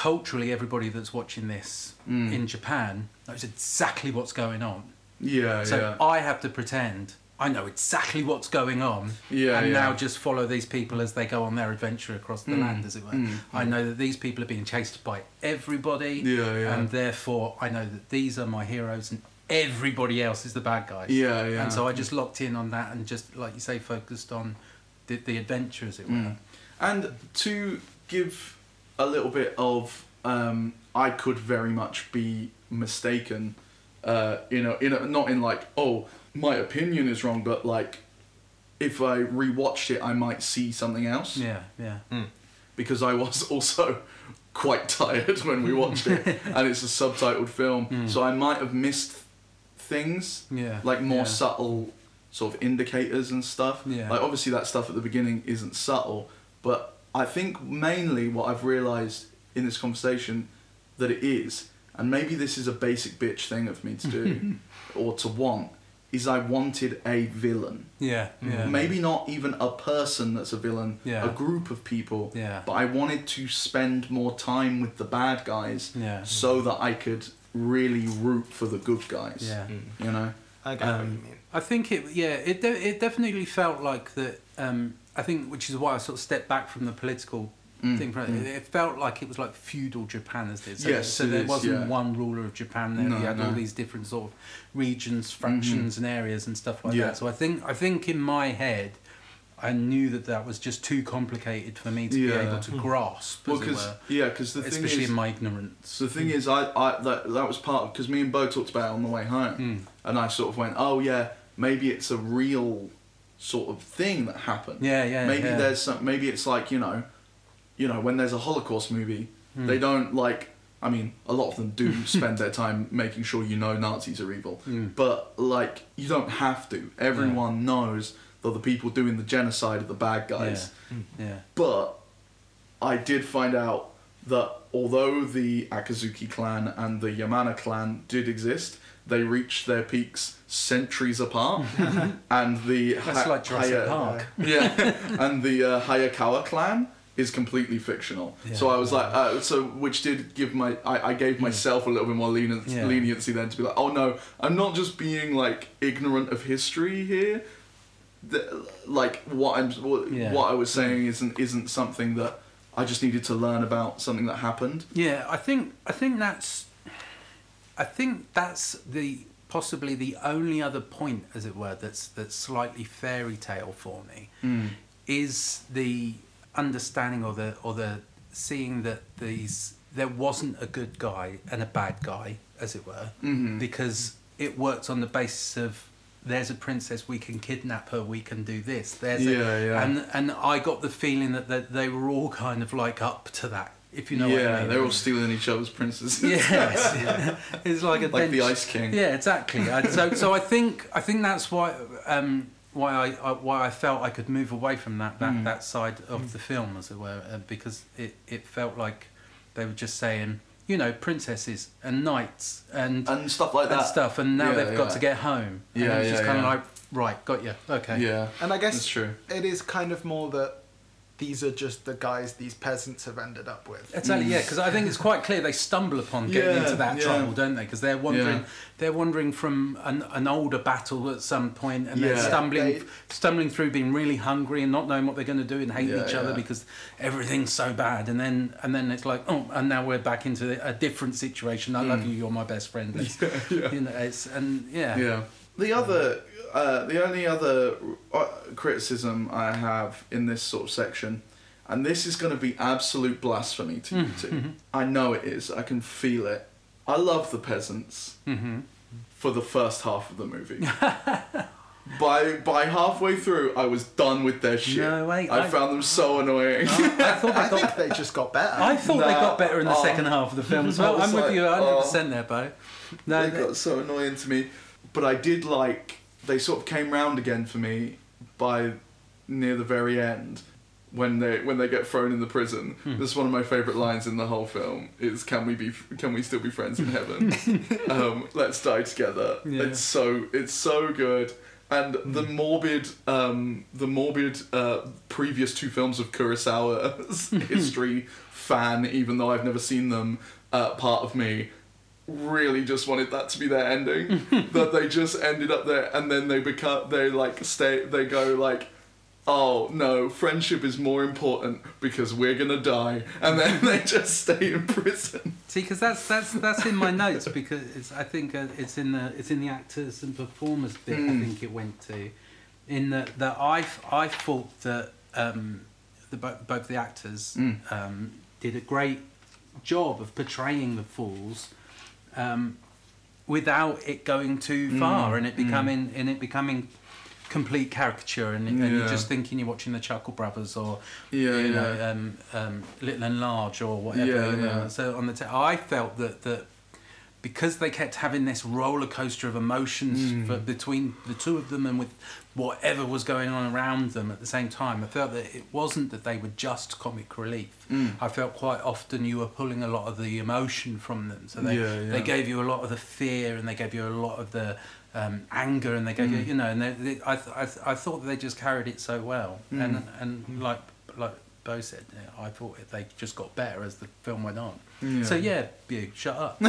culturally, everybody that's watching this Mm. in Japan knows exactly what's going on. yeah. So yeah. I have to pretend I know exactly what's going on, Yeah, and yeah. now just follow these people as they go on their adventure across the Mm, land, as it were. mm, I know that these people are being chased by everybody, Yeah, yeah. and therefore I know that these are my heroes, and everybody else is the bad guys. Yeah, yeah. And so I just locked in on that, and just like you say, focused on the, the adventure, as it were. Mm. And to give a little bit of, um, I could very much be mistaken. Uh, you know, in a, not in like, oh, my opinion is wrong, but like, if I rewatched it, I might see something else. Yeah, yeah. Because I was also quite tired when we watched it, and it's a subtitled film, Mm. so I might have missed things Yeah. like more yeah. subtle sort of indicators and stuff. Yeah. Like obviously that stuff at the beginning isn't subtle, but I think mainly what I've realised in this conversation that it is, and maybe this is a basic bitch thing of me to do or to want, is I wanted a villain. Yeah, yeah. Maybe not even a person that's a villain, Yeah. a group of people. Yeah. But I wanted to spend more time with the bad guys Yeah. so that I could really root for the good guys. Yeah. You know? I get what Um, you mean. I think it, yeah, it de- it definitely felt like that. Um, I think, which is why I sort of stepped back from the political Mm, thing. From mm. it. it felt like it was like feudal Japan as did. So, Yes, so it there is, wasn't yeah. one ruler of Japan. There No, you had no. all these different sort of regions, fractions, and areas and stuff like Yeah. that. So I think I think in my head. I knew that that was just too complicated for me to be able to grasp, Well, because were, yeah, because the thing especially is, in my ignorance. the thing is, I, I that that was part of because me and Bo talked about it on the way home, Mm. and I sort of went, oh yeah, maybe it's a real sort of thing that happened. Yeah, yeah. maybe yeah. there's some. Maybe it's like you know, you know, when there's a Holocaust movie, Mm. they don't like. I mean, a lot of them do spend their time making sure you know Nazis are evil, Mm. but like you don't have to. Everyone knows that the people doing the genocide are the bad guys. Yeah. But I did find out that although the Akizuki clan and the Yamana clan did exist, they reached their peaks centuries apart, and the That's Ha- like Jurassic Haya- Park. yeah, and the uh, Hayakawa clan is completely fictional. So I was like, uh, so which did give my I, I gave myself a little bit more lenient, Yeah. leniency then to be like, oh no, I'm not just being like ignorant of history here. The, like what I'm what, Yeah. what I was saying isn't isn't something that I just needed to learn about something that happened. Yeah, I think I think that's I think that's the possibly the only other point, as it were, that's that's slightly fairy tale for me, Mm. is the understanding or the or the seeing that these there wasn't a good guy and a bad guy, as it were, Mhm. because it worked on the basis of there's a princess we can kidnap her we can do this there's Yeah, a, yeah. and and I got the feeling that, that they were all kind of like up to that if you know yeah, what I mean they're all stealing each other's princesses. Yes, it's like a like the Ice King. Yeah, exactly. I, so, so I think I think that's why um, why I, I why I felt I could move away from that that, Mm. that side of the film, as it were, uh, because it, it felt like they were just saying, you know, princesses and knights and and stuff like and that. stuff, and now Yeah, they've got to get home. And Yeah, it's just kind yeah. of like, right, got you, okay. Yeah, And I guess that's true. it is kind of more that these are just the guys these peasants have ended up with. Exactly, yeah, because I think it's quite clear they stumble upon getting Yeah, into that yeah. trouble, don't they? Because they're wandering, Yeah. they're wandering from an, an older battle at some point, and they're stumbling, They- stumbling through, being really hungry and not knowing what they're going to do and hating Yeah, each other yeah. because everything's so bad. And then, and then it's like, oh, and now we're back into a different situation. I love Mm. you, you're my best friend. It's, yeah. You know, it's and yeah, Yeah. The other, uh, the only other uh, criticism I have in this sort of section, and this is going to be absolute blasphemy to you two. I know it is. I can feel it. I love the peasants hmm for the first half of the movie. by by halfway through, I was done with their shit. No way, I, I- found them so annoying. I thought I they got. think they just got better. I thought they got better in the oh. second half of the film as I well. was I'm with you 100 oh. percent there, Bo. No, they they- got so annoying to me. But I did like they sort of came round again for me by near the very end when they when they get thrown in the prison. Hmm. This is one of my favourite lines in the whole film. Is can we be can we still be friends in heaven? um, let's die together. Yeah. It's so it's so good. And the morbid, um, the morbid uh, previous two films of Kurosawa's history fan, even though I've never seen them, uh, part of me really just wanted that to be their ending. that they just ended up there and then they become they like stay they go like oh no friendship is more important because we're gonna die and then they just stay in prison See, because that's that's that's in my notes because it's, I think uh, it's in the it's in the actors and performers bit. I Mm. think it went to, in that that I I thought that um, the both the actors Mm. um, did a great job of portraying the fools, um, without it going too far Mm, and it mm. becoming and it becoming complete caricature and, and you're just thinking you're watching the Chuckle Brothers or Yeah, you yeah. know um, um, Little and Large or whatever. Yeah, you know. yeah. So on the t- I felt that that because they kept having this roller coaster of emotions Mm. for, between the two of them and with whatever was going on around them at the same time, I felt that it wasn't that they were just comic relief. Mm. I felt quite often you were pulling a lot of the emotion from them. So they Yeah, yeah. they gave you a lot of the fear and they gave you a lot of the um, anger and they gave you Mm. you know and they, they, I, th- I, th- I thought they just carried it so well Mm. and and like like Bo said yeah, I thought they just got better as the film went on. Yeah. So yeah, you shut up.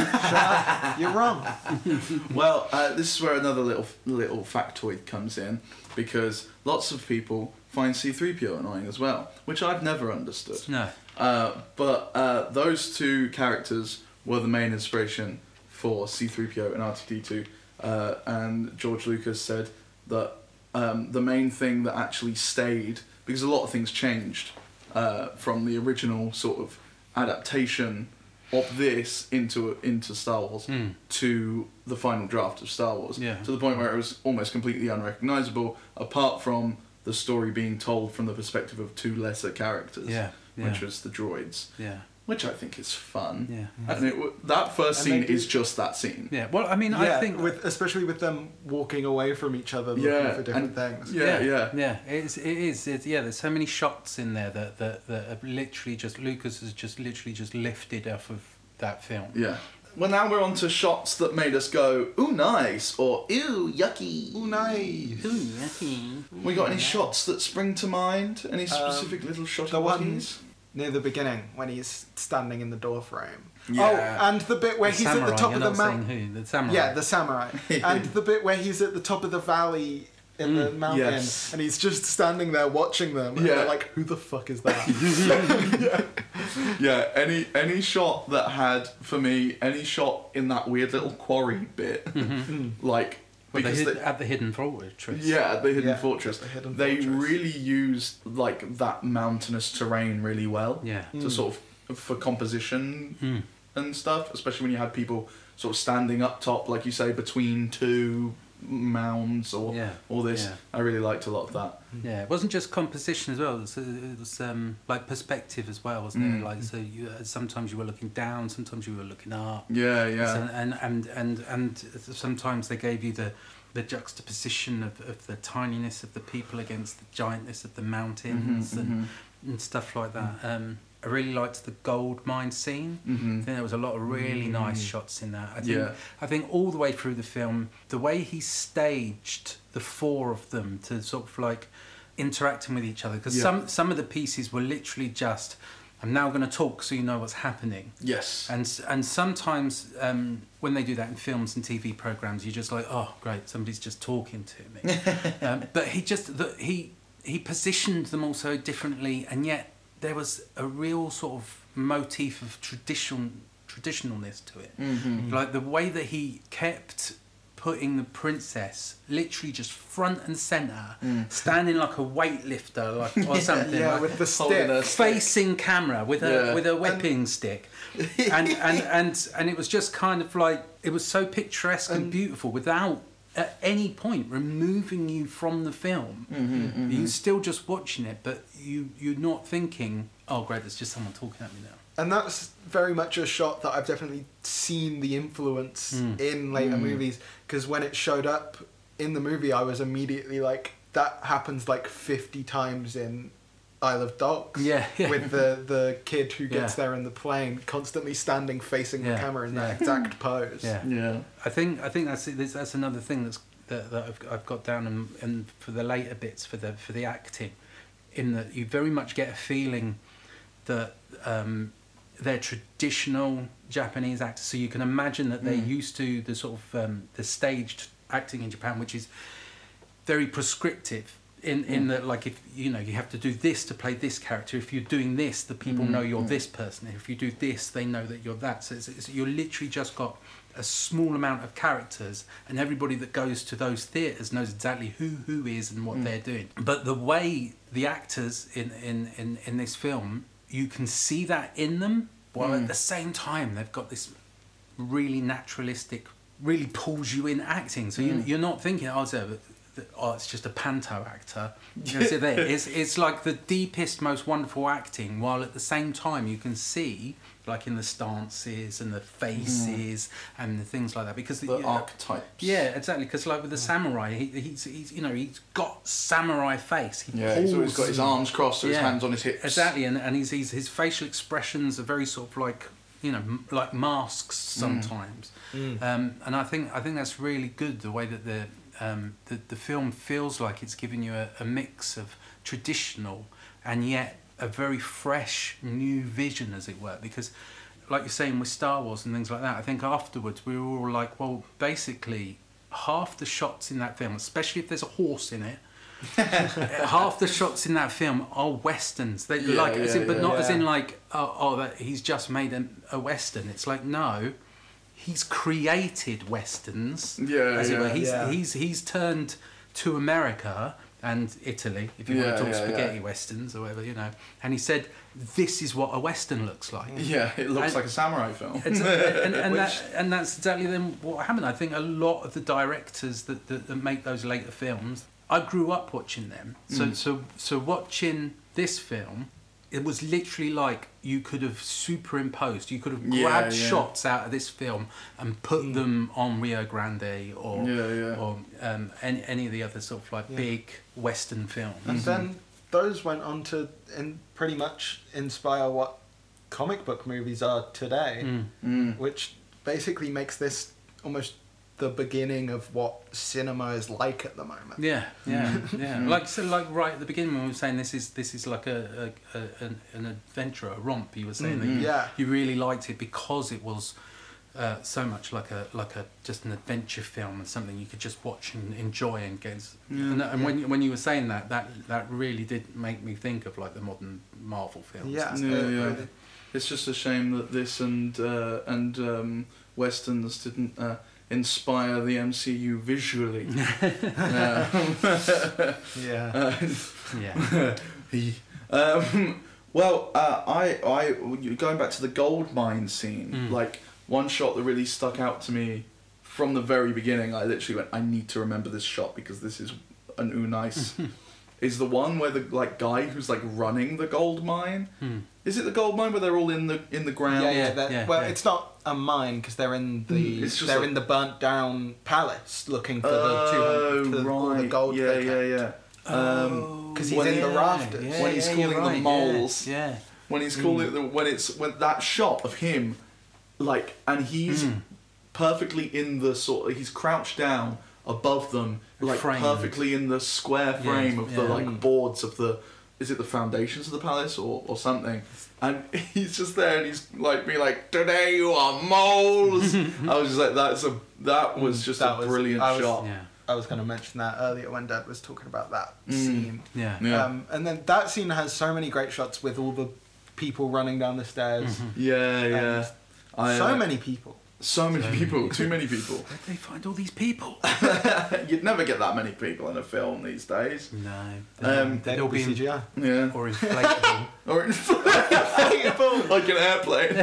You're wrong. well uh, this is where another little little factoid comes in because lots of people find c3po annoying as well which i've never understood no. Uh, but uh, those two characters were the main inspiration for C3PO and R2D2. Uh, and George Lucas said that um, the main thing that actually stayed, because a lot of things changed uh, from the original sort of adaptation of this into into Star Wars Mm. to the final draft of Star Wars. Yeah. To the point where it was almost completely unrecognizable, apart from the story being told from the perspective of two lesser characters Yeah. Yeah. which was the droids, yeah. Which I think is fun. Yeah. And it, that first And scene do- is just that scene. Yeah. Well, I mean, yeah, I think with especially with them walking away from each other, looking Yeah, for different and- things. Yeah, yeah. yeah. It's, it is. It's, yeah, there's so many shots in there that, that that have literally just Lucas has just literally just lifted off of that film. Yeah. Well, now we're on to shots that made us go, ooh, nice, or ew, yucky. Ooh, nice. Ooh, yucky. Ooh, we got any shots that spring to mind? Any specific little shot Um, the of ones near the beginning when he's standing in the door frame. Yeah. Oh, and the bit where The he's samurai, at the top of the mountain. The samurai. Yeah, the samurai. and the bit where he's at the top of the valley in the mm, mountain, Yes. and he's just standing there watching them. And Yeah. they're like, "Who the fuck is that?" Yeah, any any shot that had for me any shot in that weird little quarry bit, mm-hmm. like Well, the because hid- they- at the hidden fortress. yeah, the hidden Yeah, fortress. the hidden they fortress. really used like that mountainous terrain really well. Yeah. To sort of for composition Mm. and stuff, especially when you had people sort of standing up top, like you say, between two mounds or Yeah, all this. yeah. I really liked a lot of that. Yeah, it wasn't just composition as well. It was, it was um, like perspective as well, wasn't Mm. it? Like so, you, uh, sometimes you were looking down, sometimes you were looking up. Yeah, yeah. So- and, and and and sometimes they gave you the the juxtaposition of, of the tininess of the people against the giantness of the mountains Mhm, and, and stuff like that. Um, I really liked the gold mine scene. I mhm. think there was a lot of really nice Mm. shots in that. I think, Yeah. I think all the way through the film, the way he staged the four of them to sort of like interacting with each other, because Yeah. some some of the pieces were literally just, I'm now going to talk so you know what's happening. Yes. And and sometimes um, when they do that in films and TV programs, you're just like, oh great, somebody's just talking to me. um, but he just the, he he positioned them all so differently, and yet there was a real sort of motif of traditional traditionalness to it. Mhm. Like the way that he kept putting the princess literally just front and center, Mm. standing like a weightlifter, like or something. yeah, like, with the stick. a- facing camera with a Yeah. with a whipping stick, and, and and and it was just kind of like it was so picturesque and, And- beautiful without at any point removing you from the film. Mhm, You're mhm. still just watching it, but you you're not thinking, oh great, there's just someone talking at me now. and that's very much a shot that I've definitely seen the influence Mm. in later Mm. movies because when it showed up in the movie, I was immediately like, that happens like fifty times in Isle of Dogs. Yeah, yeah. With the the kid who gets Yeah. there in the plane, constantly standing facing the camera in yeah. that exact pose. Yeah. Yeah. I think I think that's that's that's another thing that's that, that I've, I've got down and, and for the later bits for the for the acting, in that you very much get a feeling that um, they're traditional Japanese actors. So you can imagine that they're Mm. used to the sort of um, the staged acting in Japan, which is very prescriptive. In, in Mm. that like if you know you have to do this to play this character if you're doing this the people Mm, know you're mm. this person if you do this they know that you're that so it's, it's, you're literally just got a small amount of characters and everybody that goes to those theatres knows exactly who who is and what Mm. they're doing but the way the actors in, in, in, in this film you can see that in them while Mm. at the same time they've got this really naturalistic really pulls you in acting so you, Mm. you're not thinking oh, so, oh it's just a panto actor know, there, it's, it's like the deepest most wonderful acting while at the same time you can see like in the stances and the faces and the things like that because The know, archetypes. yeah, exactly. Because like with the samurai, he, he's, he's you know he's got samurai face. He Yeah, he's always got his arms crossed, so his hands on his hips. Exactly, and and he's, he's, his facial expressions are very sort of like you know like masks sometimes. Mm. Um, and I think I think that's really good the way that the um, the, the film feels like it's giving you a, a mix of traditional and yet a very fresh new vision as it were. Because like you're saying with Star Wars and things like that I think afterwards we were all like well basically half the shots in that film especially if there's a horse in it half the shots in that film are westerns. They Yeah, like as yeah, in, but yeah. not as in like oh, oh that he's just made a, a western. It's like no he's created westerns Yeah, as it were he's Yeah. he's he's turned to America and Italy if you Yeah, want to talk yeah, spaghetti yeah. westerns or whatever you know and he said this is what a western looks like Yeah, it looks And- like a samurai film. it's, and, and, Which- that, and that's exactly then what happened. I think a lot of the directors that, that, that make those later films, I grew up watching them. So Mm. so so watching this film, it was literally like you could have superimposed. You could have Yeah, grabbed yeah. shots out of this film and put Mm. them on Rio Grande or Yeah, yeah. or um, any any of the other sort of like Yeah. big Western films. And Mhm. then those went on to in pretty much inspire what comic book movies are today, Mm. Mm. which basically makes this almost the beginning of what cinema is like at the moment. Yeah, yeah, yeah. Mm. Like so, like right at the beginning when we were saying this is this is like a, a, a an, an adventure, a romp. You were saying Mhm. that you, Yeah. you really liked it because it was uh, so much like a like a just an adventure film and something you could just watch and enjoy and get. And, and when you- when you were saying that, that that really did make me think of like the modern Marvel films. Yeah. Yeah, yeah. It's just a shame that this and uh, and um, westerns didn't uh, inspire the MCU visually. yeah. yeah. Uh, yeah. he- um, well, uh, I, I, going back to the gold mine scene, Mm. like one shot that really stuck out to me from the very beginning. I literally went, I need to remember this shot because this is an ooh nice. is the one where the like guy who's like running the gold mine? Hmm. Is it the gold mine where they're all in the in the ground? Yeah, yeah, they're- yeah, well, yeah. it's not a mine because they're in the Mm, it's just they're like- in the burnt down palace looking for Oh, the two for all the gold. Yeah, they yeah, kept. yeah. Um, 'Cause he's when in he- the rafters. Yeah, when he's yeah, calling you're them moles. Yeah. yeah. when he's calling Hmm. it when it's when that shot of him like and he's Mm. perfectly in the sort Of, he's crouched down above them like Framed. perfectly in the square Yeah, frame of the like boards of the is it the foundations of the palace or, or something and he's just there and he's like being like today you are moles i was just like that's a that was just That a was- brilliant was- shot Yeah. I was going to mention that earlier when Dad was talking about that Mm. scene. Yeah. Yeah. Um, and then that scene has so many great shots with all the people running down the stairs. Mhm. yeah yeah I, so uh, many people. So many So people people. too many people Where'd they find all these people? you'd never get that many people in a film these days no. Um, they'd all be in, CGI. yeah or inflatable. Or inflatable. like an airplane.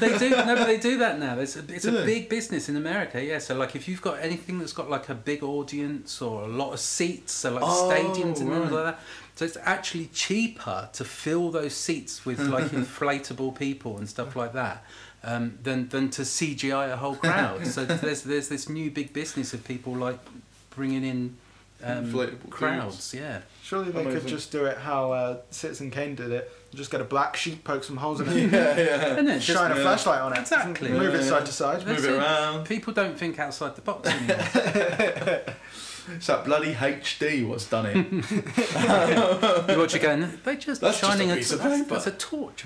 they do no, but they do that now. It's a, it's Do a they? big business in America. Yeah, so like if you've got anything that's got like a big audience or a lot of seats, so like Oh, stadiums and things right. like that. So it's actually cheaper to fill those seats with like inflatable people and stuff like that. Um, than than to CGI a whole crowd. so there's there's this new big business of people like bringing in um, Inflatable crowds. Yeah. Surely they could just do it how uh, Citizen Kane did it. Just get a black sheet, poke some holes in it, yeah, yeah. And then just shine a yeah. flashlight on it, Exactly. move it Yeah. side to side. That's Move it it. around. People don't think outside the box anymore. It's that bloody HD what's done it. you watch it going, they're just That's just shining a a, piece of that's, paper." that's a torch.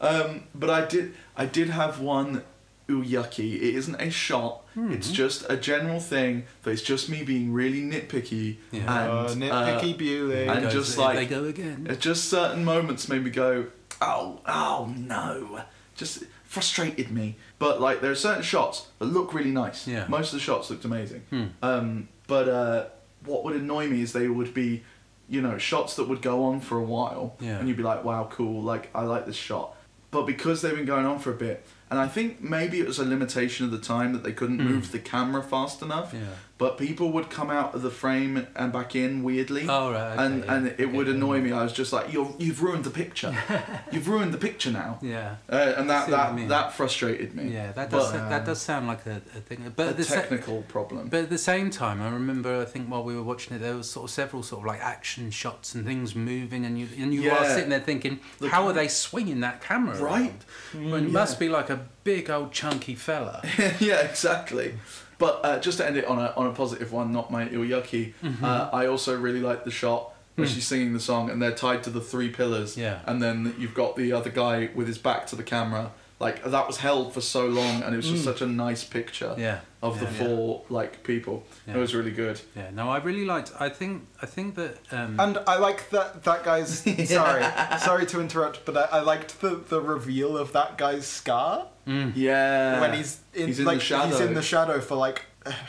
And it's- um, but I did, I did have one ooh yucky. It isn't a shot. Hmm. It's just a general thing. That it's just me being really nitpicky Yeah. Uh, and nitpicky uh, Bewlay. and Goes- just like- they go again. It just certain moments made me go, oh, oh no. Just frustrated me. But like there are certain shots that look really nice. Yeah. Most of the shots looked amazing. Hmm. Um, but uh, what would annoy me is they would be, you know, shots that would go on for a while. Yeah. And you'd be like, wow, cool. Like I like this shot. But because they've been going on for a bit, and I think maybe it was a limitation of the time that they couldn't Hmm. move the camera fast enough. Yeah. But people would come out of the frame and back in weirdly Oh, right, okay, and yeah. and it would annoy yeah. me. I was just like, "You're you've ruined the picture. you've ruined the picture now." Yeah. Uh, and that that, mean. that frustrated me. Yeah, that does But, that um, does sound like a, a thing. But a the sa- technical problem. but at the same time, I remember I think while we were watching it, there was sort of several sort of like action shots and things moving, and you and you are sitting there thinking, The how are they swinging that camera? Right. Well, it yeah. must be like a big old chunky fella. yeah, exactly. But uh, just to end it on a on a positive one, not my Iwayuki, Mm-hmm. uh, I also really like the shot where Mm. she's singing the song and they're tied to the three pillars. Yeah. And then you've got the other guy with his back to the camera. Like that was held for so long, and it was just Mm. such a nice picture Yeah. of the Yeah. four like people. Yeah. It was really good. Yeah. No, I really liked. I think. I think that. Um, And I like that that guy's. Sorry, sorry to interrupt, but I, I liked the, the reveal of that guy's scar mm, Yeah. when he's in, He's in like the shadow. he's in the shadow for like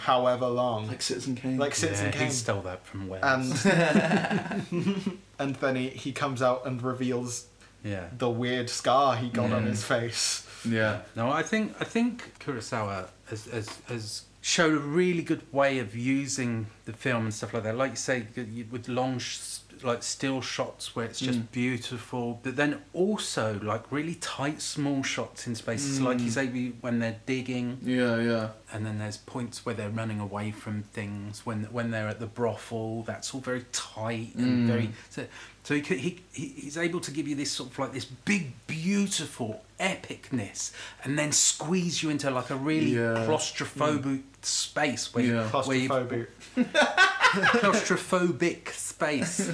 however long, like Citizen Kane. like Citizen yeah, Kane, he stole that from Welles. and and then he, he comes out and reveals yeah. the weird scar he got on his face. yeah. No, I think I think Kurosawa has, has, has showed a really good way of using the film and stuff like that. Like you say, with long, sh- like still shots where it's just Mm. beautiful, but then also like really tight, small shots in spaces. Like you Mm. say, when they're digging, Yeah, yeah. and then there's points where they're running away from things. When when they're at the brothel, that's all very tight and Mm. very. So, so he, he he he's able to give you this sort of like this big, beautiful epicness, and then squeeze you into like a really Yeah. claustrophobic space where Yeah. where you, Claustrophobic. claustrophobic space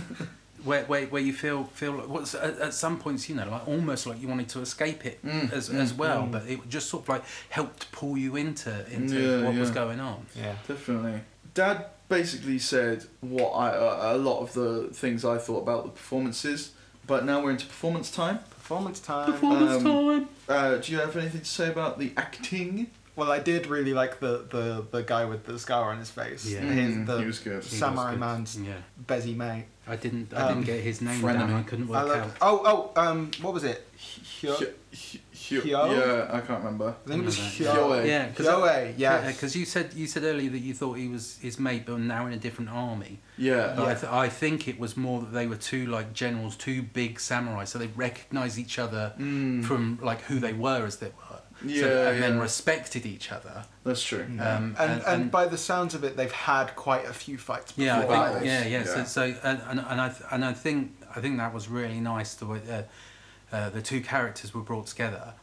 where, where, where you feel feel like, what's at, at some points you know like almost like you wanted to escape it Mm, as, mm, as well mm. but it just sort of like helped pull you into into Yeah, what was going on Yeah. Definitely. Dad basically said what I uh, a lot of the things I thought about the performances, but now we're into performance time. Performance time. Performance time Uh, do you have anything to say about the acting? Well, I did really like the, the, the guy with the scar on his face. Yeah. His, Mm, the he was good. Samurai man's yeah Bezzy mate. I didn't I Um, didn't get his name frenemy. down I couldn't I work loved, out oh, oh, um, what was it? Hyo, Hy- hy- hy- Hyo? Yeah, I can't remember. I think it was Something Hyo. like yeah because Hyoe, yeah. because you said you said earlier that you thought he was his mate but now in a different army Yeah. But I, th- I think it was more that they were two like generals, two big samurai, so they recognised each other Mm. from like who they were as they were. Yeah, so, and then respected each other. That's true. Um, and, and, by the sounds of it, they've had quite a few fights before. yeah, I think, yeah, yeah. So, Yeah. so and, and, and I th- and I think I think that was really nice the way uh, uh, the two characters were brought together.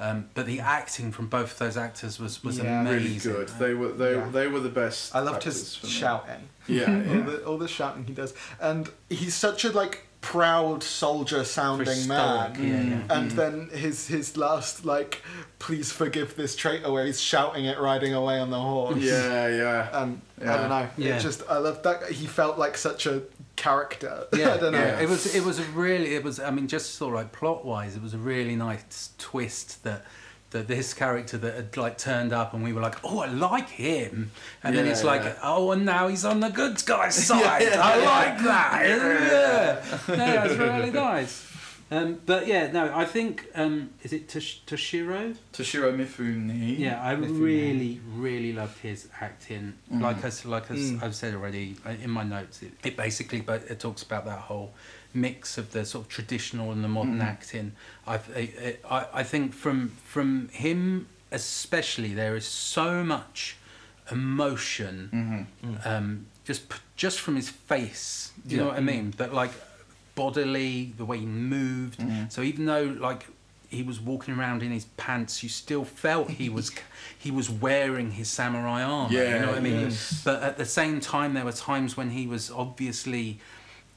Um, but the acting from both of those actors was was Yeah, amazing. really good. They were they Yeah. they were the best. I loved actors his shouting. Yeah, all, the, all the shouting he does. And he's such a like proud soldier sounding man. yeah, yeah. And mm. then his his last like please forgive this traitor where he's shouting it riding away on the horse. Yeah, yeah. And I don't know. Yeah. It just I love that he felt like such a character. yeah, I don't know. yeah. It was it was a really it was I mean just sort of like plot wise it was a really nice twist that that this character that had like turned up and we were like oh I like him and then it's like yeah. oh and now he's on the good guy's side yeah, I yeah. like that yeah yeah it's really nice um, but yeah no I think um, is it Tosh- Toshiro Toshiro Mifune. yeah, I Mifune. really, really loved his acting. Mm. Like I, s- like I s- Mm. I've said already uh, in my notes, it, it basically, but it talks about that whole mix of the sort of traditional and the modern Mm. acting. I've, I, I, I think from from him especially, there is so much emotion Mm-hmm. um, just just from his face. Do you know what I mean? That like bodily, the way he moved. Mhm. So even though like he was walking around in his pants, you still felt he was he was wearing his samurai armor. you know what I mean? yes. But at the same time, there were times when he was obviously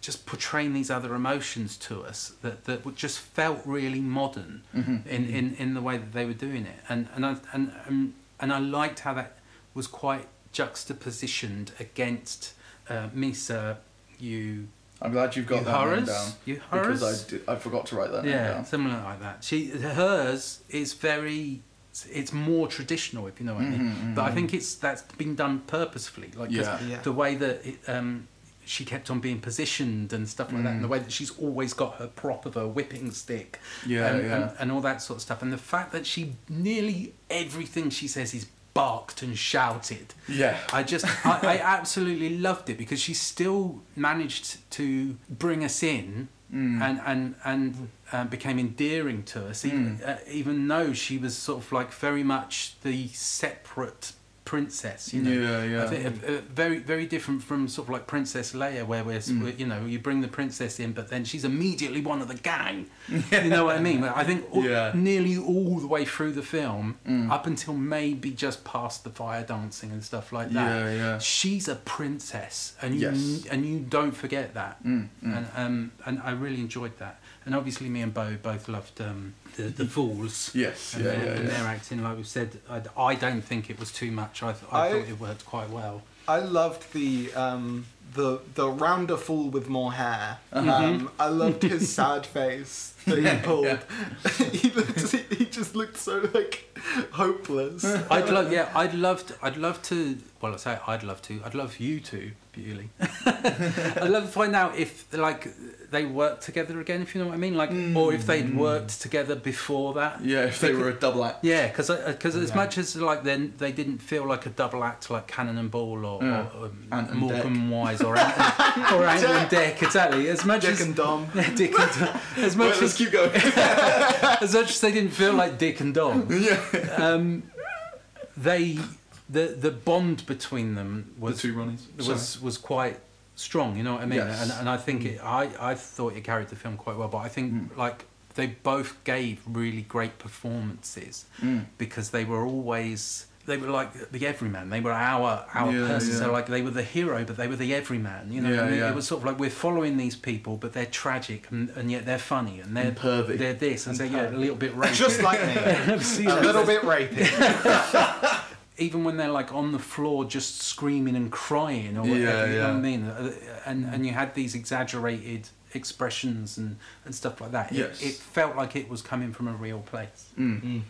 just portraying these other emotions to us that, that just felt really modern Mhm. in, in, in the way that they were doing it. And and I and um, and I liked how that was quite juxtapositioned against uh, Misa you I'm glad you've got that name down. you Because I, did, I forgot to write that name yeah, down. similar like that. She hers is very. It's more traditional, if you know what I mean. Mhm, But I mhm. think it's that's been done purposefully, like Yeah. Yeah. the way that it, um, she kept on being positioned and stuff like that, and Mm. the way that she's always got her prop of her whipping stick, Yeah, and, yeah. and, and all that sort of stuff, and the fact that she nearly everything she says is barked and shouted. Yeah. I just, I, I absolutely loved it because she still managed to bring us in Mm. and and and uh, became endearing to us, even Mm. uh, even though she was sort of like very much the separate princess. You know, Yeah, yeah. I think, uh, uh, very very different from sort of like Princess Leia, where we're, Mm. you know you bring the princess in, but then she's immediately one of the gang. you know what I mean? I think all, Yeah. nearly all the way through the film, Mm. up until maybe just past the fire dancing and stuff like that, Yeah, yeah. she's a princess, and you Yes. and you don't forget that. Mm, mm. And um and I really enjoyed that. And obviously, me and Bo both loved um the the Fools. Yes, And, yeah, their, yeah, and yeah. their acting, like we said, I, I don't think it was too much. I, th- I, I- thought it worked quite well. I loved the um, the the rounder fool with more hair. Uh-huh. Um, I loved his sad face that he pulled. he, looked, he just looked so like hopeless. I'd love, yeah, I'd love, to, I'd love to. Well, I say I'd love to. I'd love you to, Bewlay. I'd love to find out if like they worked together again, if you know what I mean, like, or if they'd worked together before that. Yeah, if they were a double act. Yeah, because because as Yeah. much as like then they didn't feel like a double act like Cannon and Ball or, Yeah. or um, Ant and Wise or Ant, or Ant and Dec exactly as much Dick as and Dom. yeah, Dick and Dom, as much Wait, let's as keep going. as much as they didn't feel like Dick and Dom, yeah. um, they the the bond between them The was two Ronnies. was was quite strong. You know what I mean? Yes. And and I think it, I I thought it carried the film quite well. But I think Mm. like they both gave really great performances Mm. because they were always they were like the everyman. They were our our Yeah, person. So like they were the hero, but they were the everyman. You know, what Yeah, I mean? yeah. it was sort of like we're following these people, but they're tragic and, and yet they're funny and they're And pervy. They're this and, And so yeah, a little bit rapey. Just like me. A little bit rapey. even when they're like on the floor just screaming and crying or Yeah, whatever, you know yeah. what I mean? Uh, And and you had these exaggerated expressions and, and stuff like that. It- Yes. It, felt like it was coming from a real place. Mm.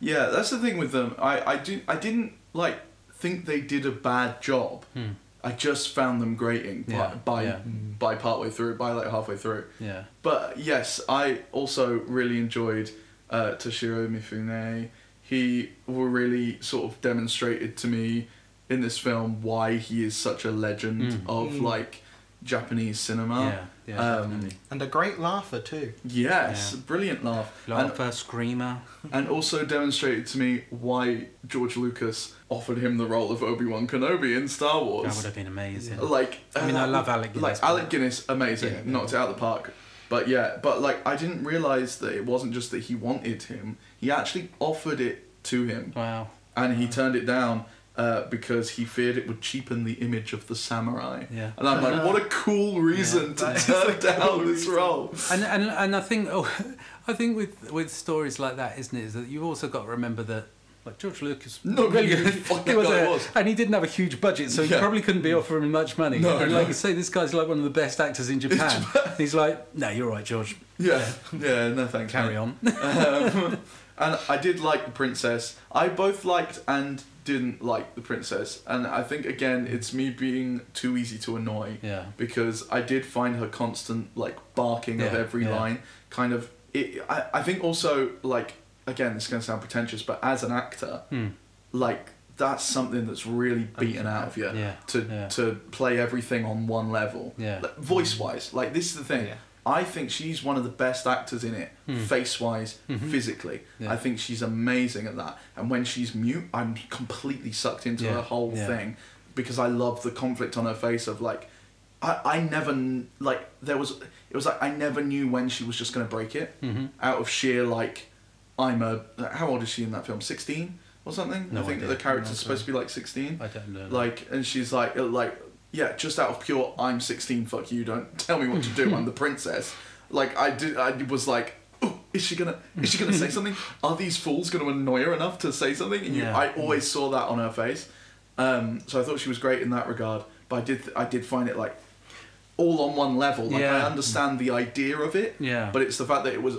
Yeah, that's the thing with them. I I do I didn't like think they did a bad job. Hmm. I just found them grating by Yeah, by, yeah. by partway through, by like halfway through. Yeah. But yes, I also really enjoyed uh, Toshiro Mifune. He really sort of demonstrated to me in this film why he is such a legend Mm. of Mm. like Japanese cinema. yeah. Yeah. um. And a great laugher too. Yes, Yeah. brilliant laugh. And Laugher, screamer. and also demonstrated to me why George Lucas offered him the role of Obi Wan Kenobi in Star Wars. That would have been amazing. Like, I mean, I love Alec Guinness, Like Alec Guinness, amazing, Yeah. knocked it out of the park. But yeah, but like I didn't realize that it wasn't just that he wanted him; he actually offered it to him, Wow. and he turned it down. Uh, because he feared it would cheapen the image of the samurai. Yeah. And I'm like, what a cool reason to turn down cool this role. And and and I think oh, I think with with stories like that, isn't it? Is that you've also got to remember that. Like George Lucas, No, really, who the fuck he that was a- was. and he didn't have a huge budget, so he Yeah. probably couldn't be offering much money. No, and no. like you say, this guy's like one of the best actors in Japan. He's like, no, you're right, George. Yeah, yeah, no thanks. Carry mate. on. um, and I did like the princess. I both liked and didn't like the princess, and I think again it's me being too easy to annoy yeah. because I did find her constant like barking of every yeah. line kind of. It, I I think also like again this is gonna sound pretentious, but as an actor, Hmm. like that's something that's really beaten out of you Yeah, to yeah. to play everything on one level. Yeah. Like, voice wise, like this is the thing. I think she's one of the best actors in it, Hmm. face wise, Mhm. physically. Yeah. I think she's amazing at that. And when she's mute, I'm completely sucked into Yeah, her whole yeah. thing because I love the conflict on her face of like, I, I never like there was it was like I never knew when she was just gonna break it hmm out of sheer like I'm a how old is she in that film sixteen or something No I think idea. the character's No supposed to be like sixteen I don't know. like and she's like like yeah just out of pure i'm 16 fuck you don't tell me what to do i'm the princess like i did i was like oh is she gonna is she gonna say something? Are these fools gonna annoy her enough to say something? And you, Yeah. i always saw that on her face. Um so i thought she was great in that regard but i did i did find it like all on one level. Like i understand the idea of it Yeah. but it's the fact that it was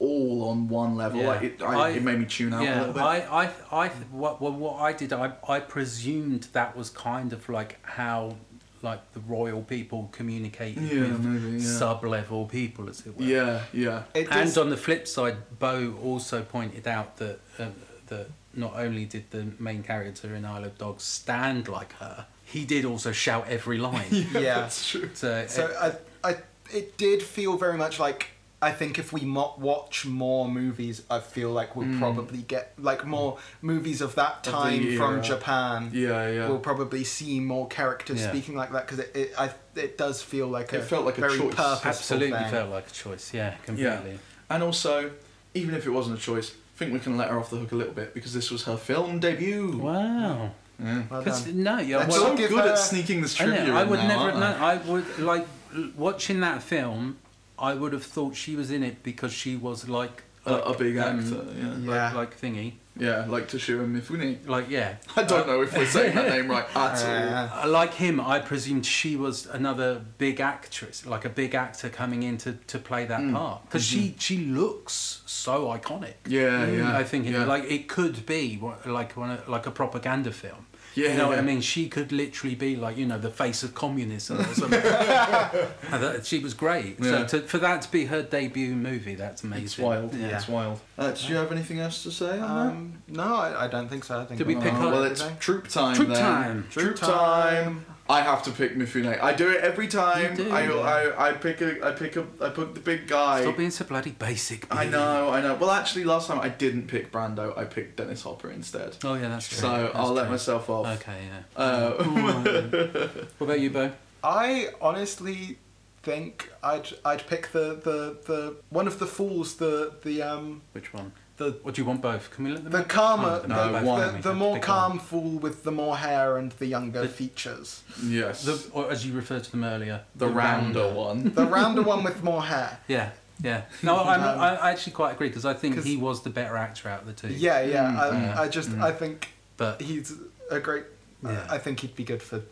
all on one level. Yeah. like it, I, I- it made me tune out a yeah, little bit. I, I, I, what, what, what I did, I, I presumed that was kind of like how, like the royal people communicating Yeah, with maybe, yeah. sub-level people, as it were. yeah yeah It And does- on the flip side, Bo also pointed out that uh, that not only did the main character in Isle of Dogs stand like her, he did also shout every line. yeah. that's true So, So uh, I, I, it did feel very much like I think if we mo- watch more movies, I feel like we'll Mm. probably get like more movies of that the time from. Japan. yeah yeah We'll probably see more characters Yeah. speaking like that because it, it, I, it does feel like It a felt like a very choice. purposeful absolutely thing. felt like a choice. Yeah, completely. And also, even if it wasn't a choice, I think we can let her off the hook a little bit because this was her film debut. Wow. Yeah. Well 'Cause- done. no, yeah, Let's well, so good her- at sneaking this I, know, trivia I would now, never aren't no, I? I would like l- watching that film. I would have thought she was in it because she was like A, a big um, actor, yeah. Yeah. like, like thingy, Yeah, like Toshiro Mifune. like yeah. I don't know if we're saying that name right at all. Uh, Like him, I presumed she was another big actress, like a big actor coming in to, to play that Mm. part. Because she, she looks so iconic. Yeah, yeah. I think it- yeah. like it could be like one like a propaganda film. Yeah, you know what I mean. She could literally be like you know the face of communism or something. That- she was great. Yeah. So to, for that to be her debut movie, that's amazing. It's wild. Yeah. It's wild. Uh, did you have anything else to say on that? um, no, I, I don't think so. I think Did we I'm- pick up- well, it's troop time. Troop then. time. Troop Troop time. time. I have to pick Mifune. I do it every time. You do, I, yeah. I, I pick a I pick a I pick the big guy. Stop being so bloody basic. I know, I know. Well, actually, last time I didn't pick Brando. I picked Dennis Hopper instead. Oh yeah, that's true. So That's I'll let myself off. Okay, yeah. Uh, what about you, Bo? I honestly think I'd I'd pick the, the, the one of the fools the the um Which one? The What do you want both? Can we let them? the calmer, Oh, the, no, the, one. the, the more calm one. fool with the more hair and the younger The- features. Yes. The, or as you referred to them earlier, the rounder one. The rounder one with more hair. Yeah, yeah. No, I'm, Um, I actually quite agree because I think he was the better actor out of the two. Yeah, yeah. Mm, I, yeah. I just Mm. I think but he's a great. Yeah. I think he'd be good for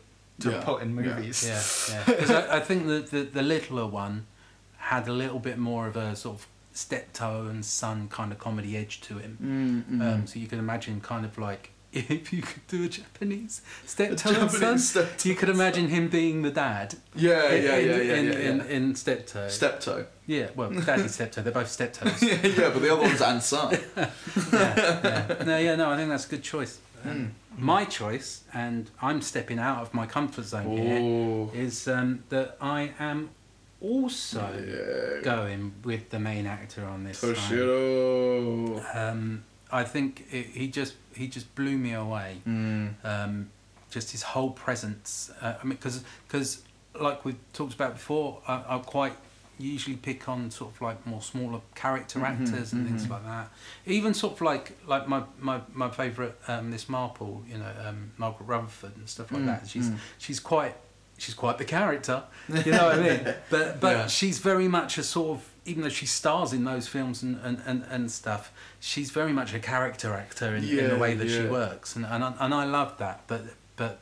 to Yeah, put in movies. yeah, yeah. Because I, I think the, the the littler one had a little bit more of a sort of steptoe and son kind of comedy edge to him. Mm, mm. Um, so you can imagine kind of like if you could do a Japanese steptoe and son, Japanese steptoe you could imagine him being the dad. yeah, in, yeah, yeah, yeah, in, yeah, in, yeah. in steptoe. Steptoe. yeah, well, daddy steptoe. They're both steptoes. yeah, yeah, but the other one's and son. yeah, yeah. No, yeah, no, I think that's a good choice. Um, Mm. My choice, and I'm stepping out of my comfort zone here, Oh. is um, that I am also Yeah. going with the main actor on this. Toshiro. Um, I think it, he just he just blew me away. Mm. Um, just his whole presence. Uh, I mean, because because like we talked about before, I, I quite usually pick on sort of like more smaller character Mhm, actors and things mhm. like that. Even sort of like like my my my favourite um, Miss Marple, you know, um, Margaret Rutherford and stuff like Mm, that. She's mm. she's quite she's quite the character. You know what I mean? But but Yeah. she's very much a sort of even though she stars in those films and, and, and, and stuff, she's very much a character actor in, in the way that she works, and and I, and I love that. But but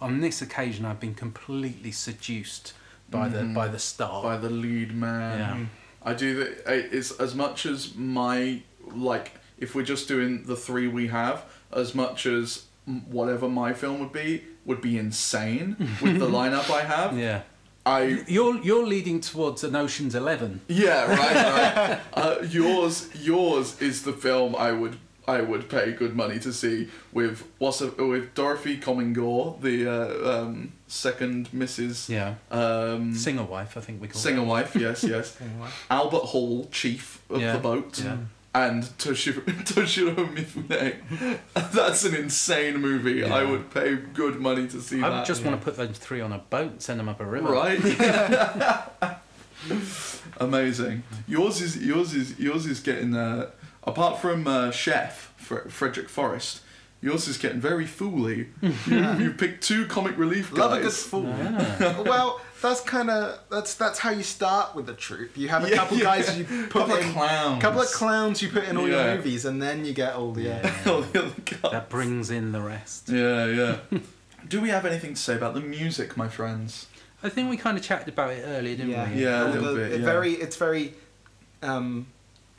on this occasion, I've been completely seduced by the Mhm. by the star. By the lead man. Yeah. I do that. It's as much as my like. If we're just doing the three we have, as much as whatever my film would be would be insane with the lineup I have. yeah, I you're you're leading towards an Ocean's Eleven. Yeah, right, right. uh, yours, yours is the film I would, I would pay good money to see with what's a, with Dorothy Comingore, the uh, um, second Mrs. Yeah, Um, singer wife, I think we call singer wife, yes, yes. Albert Hall, chief of Yeah, the boat, yeah. And Toshiro, Toshiro Mifune. That's an insane movie. I would pay good money to see I that. just want to put those three on a boat, and send them up a river. Right. Amazing. Yours is yours is yours is getting uh, apart from uh, Chef Fre- Frederick Forrest. Yours is getting very fooly. You, you picked two comic relief guys. Love a good fool. Yeah. well, that's kind of that's that's how you start with a troupe. You have a Yeah, couple yeah. guys you put Couple in, clowns. couple of clowns you put in all Yeah. your movies, and then you get all the. Uh, All the other guys. That brings in the rest. Yeah, yeah. Do we have anything to say about the music, my friends? I think we kind of chatted about it earlier, didn't yeah, we? Yeah, a little the- bit, it yeah. Very, it's very um,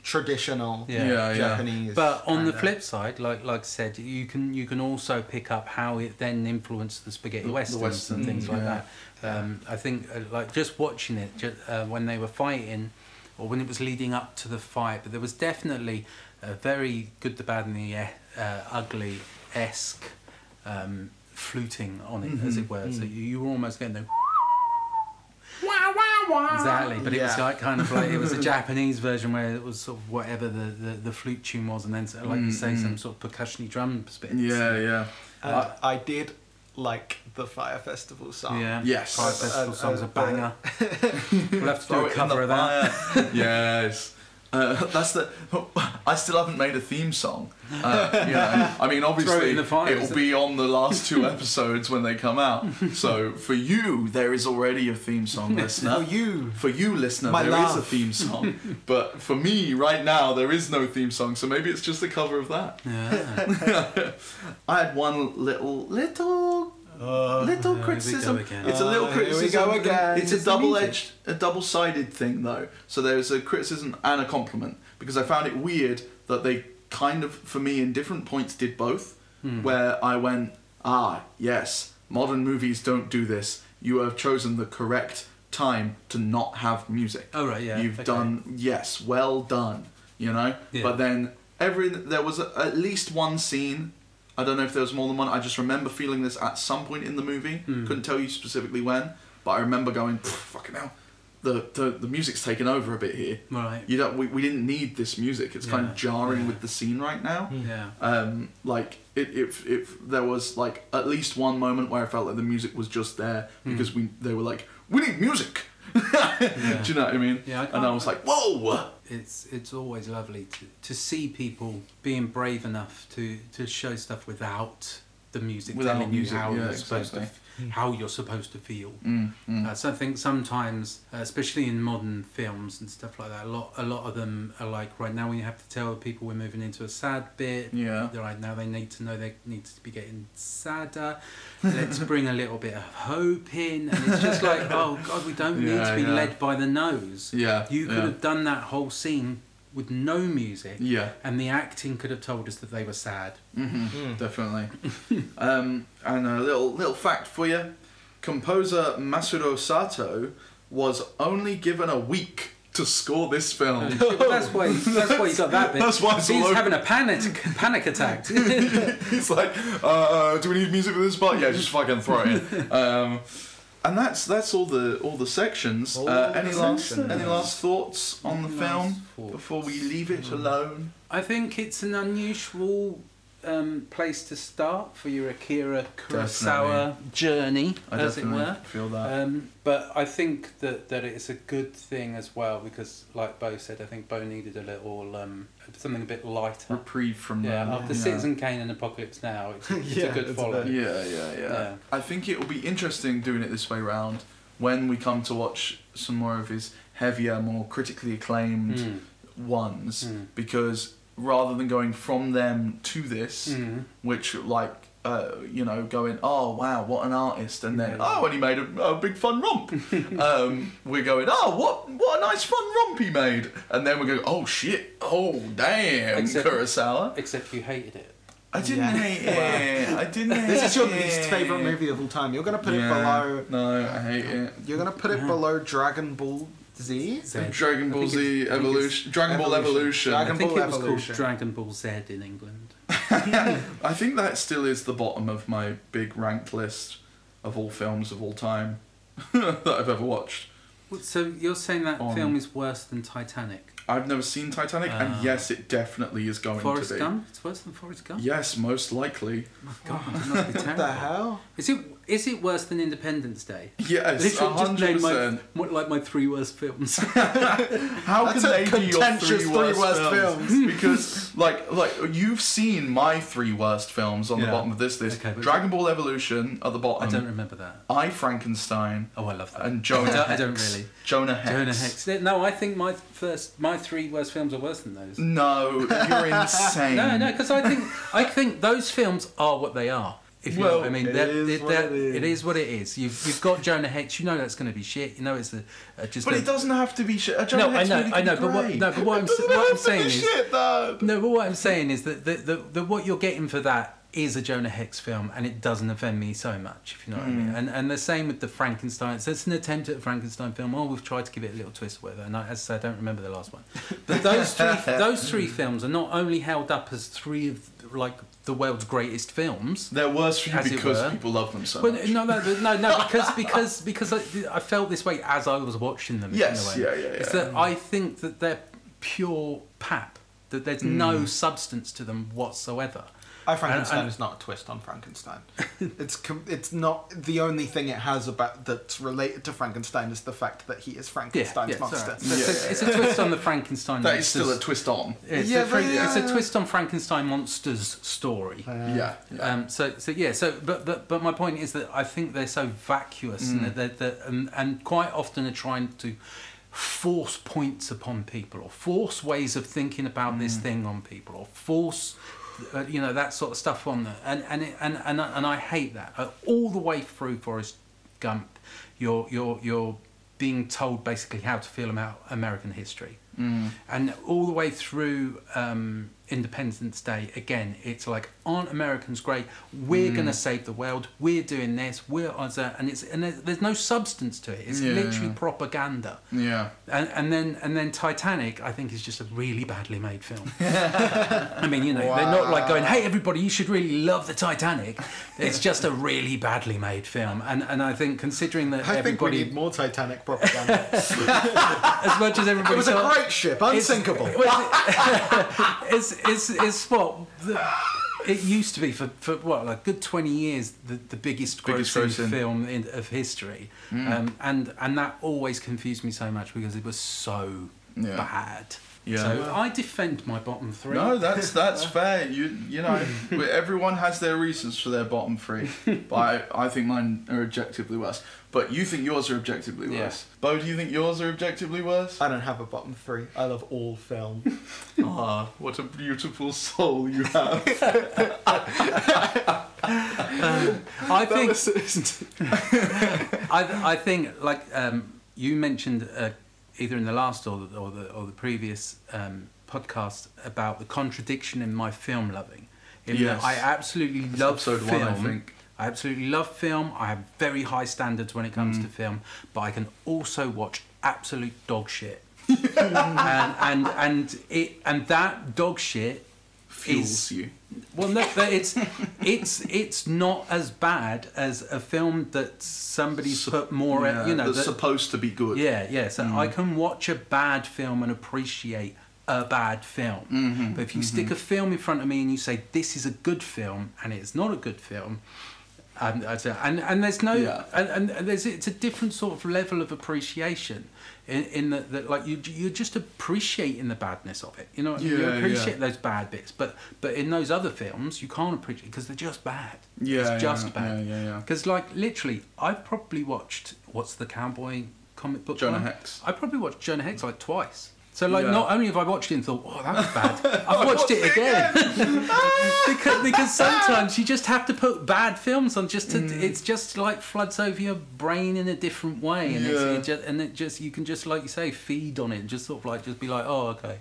traditional Yeah. yeah. yeah. Japanese. But on the kinda. flip side, like like I said, you can you can also pick up how it then influenced the spaghetti The- the westerns western, and things like yeah. that. Um, I think uh, like just watching it ju- uh, when they were fighting, or when it was leading up to the fight, but there was definitely a very good, the bad, and the uh, ugly esque um, fluting on it, as Mhm, it were. So mm. you, you were almost getting the. Exactly, but it was like kind of like it was a Japanese version where it was sort of whatever the, the, the flute tune was, and then so- like you say, Mm, some sort of percussiony drum bits. Yeah, yeah. And Uh, I did like the Fire Festival song. Yeah. Yes. Fire Festival Uh, song's uh, a banger. we'll have to do a cover the of that. yes. Uh, that's the. I still haven't made a theme song. Uh, you know, I mean, obviously, the fire, it will it? be on the last two episodes when they come out. So for you, there is already a theme song, listener. For you. For you, listener, My there is a theme song. but for me, right now, there is no theme song. So maybe it's just a cover of that. Yeah. I had one little, little little here we go criticism. It's a little Uh, here we criticism. go again. It's a double-edged, a double-sided thing though. So there's a criticism and a compliment because I found it weird that they kind of, for me, in different points, did both. Hmm. Where I went, ah, yes, modern movies don't do this. You have chosen the correct time to not have music. Oh right, yeah. You've okay. done yes, well done. You know, Yeah. but then every there was a, at least one scene. I don't know if there was more than one. I just remember feeling this at some point in the movie. Hmm. Couldn't tell you specifically when, but I remember going, "Fucking hell, the, the the music's taken over a bit here. Right. You don't. We, we didn't need this music. It's kind of jarring yeah. with the scene right now. Yeah. Um, like it, if if there was like at least one moment where I felt like the music was just there Hmm. because we they were like we need music Do you know what I mean? Yeah, I and I was like, whoa! It's it's always lovely to, to see people being brave enough to, to show stuff without the music Without telling music, you how yeah, you're supposed to f- how you're supposed to feel. Mm, mm. Uh, so I think sometimes, uh, especially in modern films and stuff like that, a lot a lot of them are like right now we have to tell people we're moving into a sad bit. Yeah. Right now they need to know they need to be getting sadder. Let's bring a little bit of hope in, and it's just like oh god, we don't need to be yeah. led by the nose. Yeah. You could yeah. have done that whole scene with no music, Yeah. and the acting could have told us that they were sad. hmm Mm. Definitely. um, and a little little fact for you: composer Masaru Sato was only given a week to score this film. that's why. That's why you got that bit. That's why it's all he's over- having a panic panic attack. He's like, uh, "Do we need music for this part? Yeah, just fucking throw it in." Um, and that's that's all the all the sections. All uh, the any last sections. any last thoughts on the Any film thoughts? before we leave it alone? I think it's an unusual um, place to start for your Akira Kurosawa journey, I as it were. feel that. Um, but I think that, that it's a good thing as well because, like Bo said, I think Bo needed a little um, something a bit lighter. Reprieve from Yeah, that. after yeah. Citizen Kane and Apocalypse Now, it's, it's Yeah, a good it's a follow. bit- Yeah, yeah, yeah, Yeah. I think it will be interesting doing it this way round when we come to watch some more of his heavier, more critically acclaimed Mm. ones, Mm. because rather than going from them to this, Mm. which like. Uh, you know, going, oh wow, what an artist, and then Yeah. oh, and he made a, a big fun romp. um, we're going, oh, what what a nice fun romp he made, and then we go, oh shit, oh damn, Except- Kurosawa. Except you hated it. I didn't Yeah. hate it. I didn't hate This is your it. least favorite movie of all time. You're gonna put Yeah. it below. No, I hate it. You're gonna put it below Dragon Ball Z. Zed. Dragon Ball Z it's- I think it's- Evolution. Dragon Ball Evolution. Evolution. Dragon I think Ball it was Evolution. called Dragon Ball Z in England. I think that still is the bottom of my big ranked list of all films of all time that I've ever watched. So you're saying that On- film is worse than Titanic? I've never seen Titanic, Ah. and yes, it definitely is going Forrest to be. Gump? It's worse than Forrest Gump? Yes, most likely. Oh my god, it must be What terrible. the hell? Is it is it worse than Independence Day? Yes, Literally just hundred name my, percent. my- like my three worst films. How That's can a they be your contentious three three worst, worst films? films. because like like you've seen my three worst films on the Yeah. bottom of this list. Okay, but- Dragon Ball Evolution at the bottom. I bottom. don't remember that. I Frankenstein Oh, I love that. and Jonah. I don't- I don't really. Jonah Hex. Jonah Hex. No, I think my first, my three worst films are worse than those. No, you're insane. No, no, because I think I think those films are what they are. If you know Well, what I mean, it They're- is what they're- it is. it is what it is. You've you've got Jonah Hex. You know that's going to be shit. You know it's a, a just. But a, it doesn't have to be shit. Jonah No, I know, really I know, but what- no, but what I'm- what I'm have to be saying is- shit. No, but what I'm saying is that the, the, the what you're getting for that is a Jonah Hex film, and it doesn't offend me so much, if you know what I mean. Mm. And and the same with the Frankenstein. So it's an attempt at a Frankenstein film. Oh, we've tried to give it a little twist, or whatever. And I, as I say, I don't remember the last one. But those three those three films are not only held up as three of like the world's greatest films. They're worse for you because were. people love them so Well, much. no, no, no, no, because because because I, I felt this way as I was watching them. Yes, what I mean. yeah, yeah, It's yeah. that I think that they're pure pap. That there's Hmm. no substance to them whatsoever. I Frankenstein and- is not a twist on Frankenstein. it's com- it's not the only thing it has about that's related to Frankenstein is the fact that he is Frankenstein's yeah, it's, monster. alright. It's, Yeah, a, it's a twist on the Frankenstein. that is still a twist on. It's, Yeah, a, Fra- yeah. it's a twist on Frankenstein monsters story. yeah. yeah. Um, so, so yeah. So, but, but, but my point is that I think they're so vacuous, Mm. and that they're, they're, and, and quite often are trying to force points upon people, or force ways of thinking about Mm. this thing on people, or force, uh, you know, that sort of stuff on there, And and it, and, and and I hate that uh, all the way through Forrest Gump. You're you're you're being told basically how to feel about American history. Mm. And all the way through um, Independence Day, again, it's like, aren't Americans great? We're Mm. going to save the world. We're doing this. We're on and it's and there's, no substance to it. It's Yeah. literally propaganda. Yeah. And, and then and then Titanic, I think, is just a really badly made film. I mean, you know, they're not like going, "Hey, everybody, you should really love the Titanic." It's just a really badly made film, and and I think considering that I think we everybody, need more Titanic propaganda. as much as everybody, it was a great ship, It's- unsinkable. well, it's, it's, it's what? The, it used to be for, for what like a good 20 years the, the biggest, Biggest grossing grossing. film in, of history Mm. um, and and that always confused me so much because it was so Yeah. bad Yeah. so I defend my bottom three No, that's that's fair. You you know, everyone has their reasons for their bottom three, but I, I think mine are objectively worse. But you think yours are objectively Yeah. worse. Bo, do you think yours are objectively worse? I don't have a bottom three. I love all film. Ah, what a beautiful soul you have. I think I, I think like um, you mentioned uh, either in the last or the, or the, or the previous um, podcast about the contradiction in my film loving. In Yes. I absolutely love episode film. one, I think. I absolutely love film. I have very high standards when it comes Mm. to film, but I can also watch absolute dog shit. and, and and it and that dog shit Fuels is you. Well, no, but it's it's it's not as bad as a film that somebody's put more, Yeah, you know, that's that- supposed to be good. yeah, yeah. So Mm. I can watch a bad film and appreciate a bad film. Mhm, But if you stick a film in front of me and you say this is a good film and it's not a good film, and and, and there's no Yeah. and, and there's it's a different sort of level of appreciation in, in that, that like you you're just appreciating the badness of it. You know, you Yeah, appreciate yeah. those bad bits, but but in those other films you can't appreciate because they're just bad. Yeah, it's just yeah, bad. yeah, yeah, yeah. Because like literally, I've probably watched what's the cowboy comic book? Jonah one? Hex. I probably watched Jonah Hex like twice. So like, Yeah. not only have I watched it and thought, "Oh, that was bad," I've watched it again because, because sometimes you just have to put bad films on just to. Mm. It's just like floods over your brain in a different way, and it's, Yeah. it just, and it just you can just like you say feed on it, and just sort of like just be like, "Oh, okay,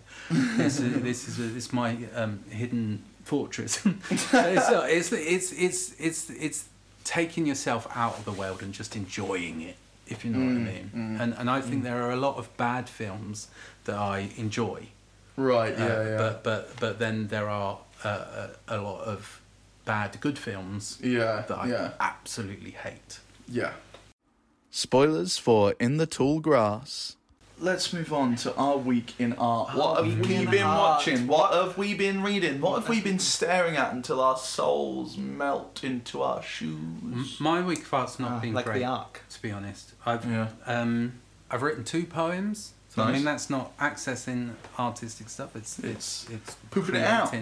this is this is this is my um, hidden fortress." it's, uh, it's it's it's it's it's taking yourself out of the world and just enjoying it, if you know what I Mm, mean. mm, And and I think there are a lot of bad films that I enjoy. Right, yeah, Uh, yeah. But but but then there are uh, a, a lot of bad good films yeah, that I yeah, absolutely hate. yeah. Spoilers for In the Tall Grass. Let's move on to our week in art. what Our have week we been art. watching? What have we been reading? What have we been staring at until our souls melt into our shoes? My week of art's not Ah, been like great, the arc. to be honest. I've Yeah. um I've written two poems. So I mean that's not accessing artistic stuff. It's it's it's Pooping it out.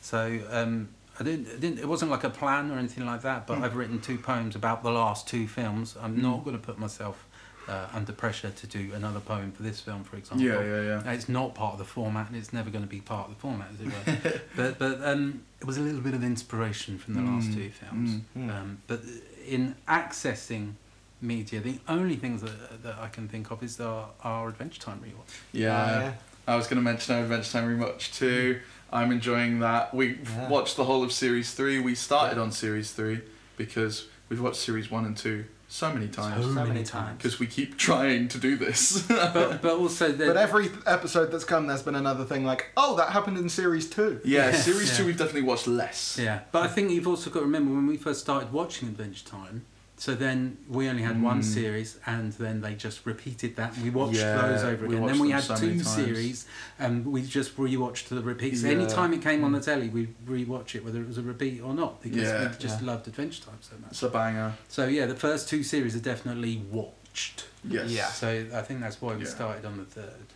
So um I didn't, I didn't. It wasn't like a plan or anything like that. Mm. But I've written two poems about the last two films. I'm not going to put myself uh, under pressure to do another poem for this film, for example. Yeah, yeah, yeah. It's not part of the format, and it's never going to be part of the format, as it were. but but um, it was a little bit of inspiration from the last Mm, two films. mm, mm. Um, but in accessing media, the only things that, that I can think of is our, our Adventure Time rewatch. Yeah. Oh, yeah. I was going to mention our Adventure Time rewatch too. I'm enjoying that. We Yeah. watched the whole of Series 3. We started on Series 3 because we've watched Series 1 and 2 so many times. So many many times. times. Because we keep trying to do this. But, but also, the, But every episode that's come, there's been another thing like, oh, that happened in series two. yeah, Yeah, Series yeah. 2 we've definitely watched less. Yeah, but I think you've also got to remember when we first started watching Adventure Time. So then we only had one Mm. series, and then they just repeated that. And we watched Yeah, those over we again. watched Then we had so two series, and we just rewatched the repeats. Yeah. Any time it came on the telly, we rewatch it, whether it was a repeat or not, because Yeah. we just Yeah. loved Adventure Time so much. It's a banger. So yeah, the first two series are definitely watched. Yes. Yeah. So I think that's why we Yeah. started on the third.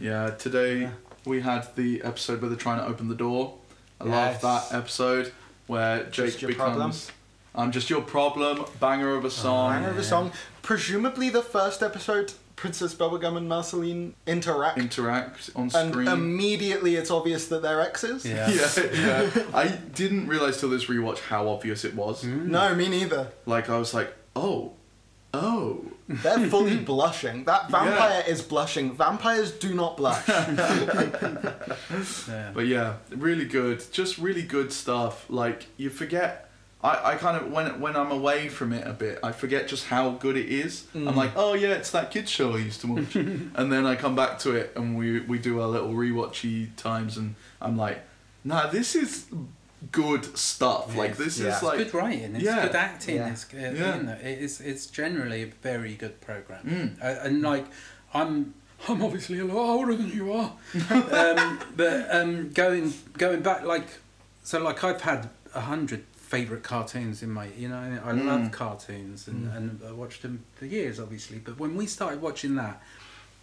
Yeah, today Yeah. we had the episode where they're trying to open the door. I Yes. love that episode where Jake Just your becomes. problem. I'm just your problem. Banger of a song. Banger of a song. Presumably the first episode, Princess Bubblegum and Marceline interact, Interact on and screen. immediately it's obvious that they're exes. Yeah. yeah, yeah. I didn't realize till this rewatch how obvious it was. Mm. No, me neither. Like I was like, oh, oh. They're fully blushing. That vampire is blushing. Vampires do not blush. Yeah. But yeah, really good. Just really good stuff. Like you forget. I, I kind of when when I'm away from it a bit, I forget just how good it is. I'm Mm. like, oh yeah, it's that kids show I used to watch, and then I come back to it and we we do our little rewatchy times, and I'm like, nah, this is good stuff. Like this yeah. is like good writing. It's yeah. good acting. Yeah. It's good, Yeah. you know, it's it's generally a very good program. Mm. Uh, and like I'm I'm obviously a lot older than you are, um, but um, going going back like So like I've had a hundred favorite cartoons in my, you know, I Mm. love cartoons and and I watched them for years, obviously. But when we started watching that,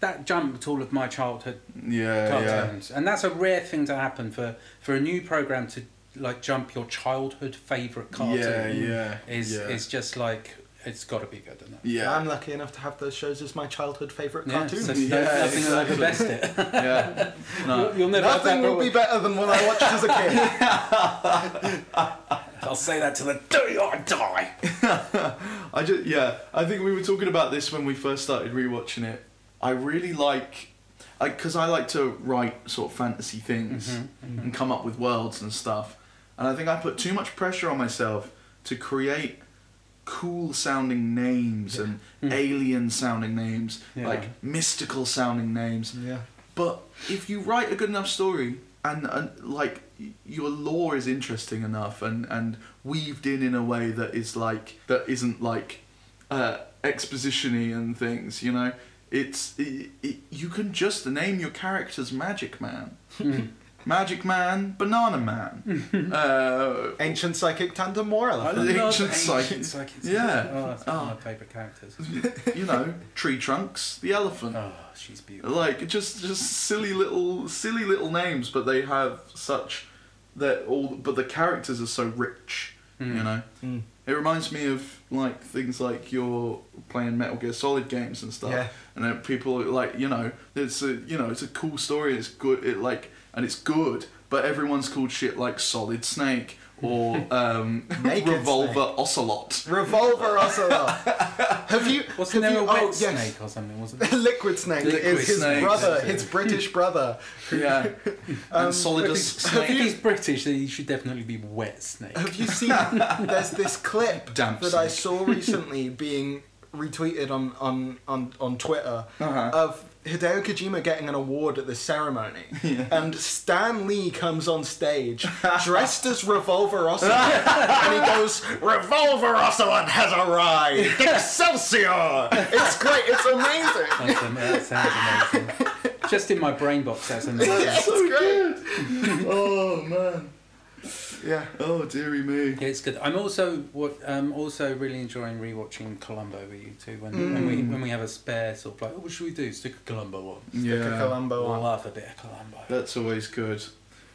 that jumped all of my childhood Yeah, yeah. cartoons, and that's a rare thing to happen for for a new program to like jump your childhood favorite cartoon. Yeah, yeah. Is yeah. is just like it's got to be good, isn't it? yeah. I'm lucky enough to have those shows as my childhood favourite Yeah, cartoons. so Yeah, nothing will ever exactly. best it. yeah. No. You'll never Nothing will be better than what I watched as a kid. I'll say that to the day I die. I just yeah. I think we were talking about this when we first started rewatching it. I really like, because I like to write sort of fantasy things Mm-hmm, and come up with worlds and stuff. And I think I put too much pressure on myself to create cool sounding names and alien sounding names, Hmm. Yeah. like mystical sounding names. Yeah. But if you write a good enough story and, and like your lore is interesting enough and, and weaved in in a way that is like that isn't like uh, expositiony and things, you know, it's it, it, you can just name your characters Magic Man, Magic Man, Banana Man, uh, Ancient psychic tandem war I love ancient psychic- ancient psychics. Yeah. Oh, that's one Oh. of my favourite characters. you know, Tree Trunks, the elephant. Oh, she's beautiful. like just just silly little silly little names but they have such that all but the characters are so rich you know Mm. it reminds me of like things like you're playing metal gear solid games and stuff Yeah. and then people like you know it's a you know it's a cool story it's good it like and it's good but everyone's called shit like solid snake or um revolver Snake. ocelot Revolver Ocelot. have you? Wasn't have there you, a wet oh, yes. snake or something? Wasn't there? Liquid Snake Liquid is his Snake, brother, that's his British brother. yeah Um, and solidus If snake he's British, then he should definitely be wet snake. Have you seen? There's this clip Damp that I saw recently being retweeted on on on, on Twitter Uh-huh. of Hideo Kojima getting an award at the ceremony, and Stan Lee comes on stage dressed as Revolver Ocelot, and he goes, "Revolver Ocelot has arrived! Excelsior! It's great! It's amazing! That's am- that sounds amazing. Just in my brain box, that's amazing. it's so great! good oh man Yeah. Oh dearie me. Yeah, it's good. I'm also what um also really enjoying rewatching Columbo with you too. When when we when we have a spare sort of like, oh, what should we do? Stick a Columbo on. Yeah, Columbo on. love a bit of Columbo. that's always good.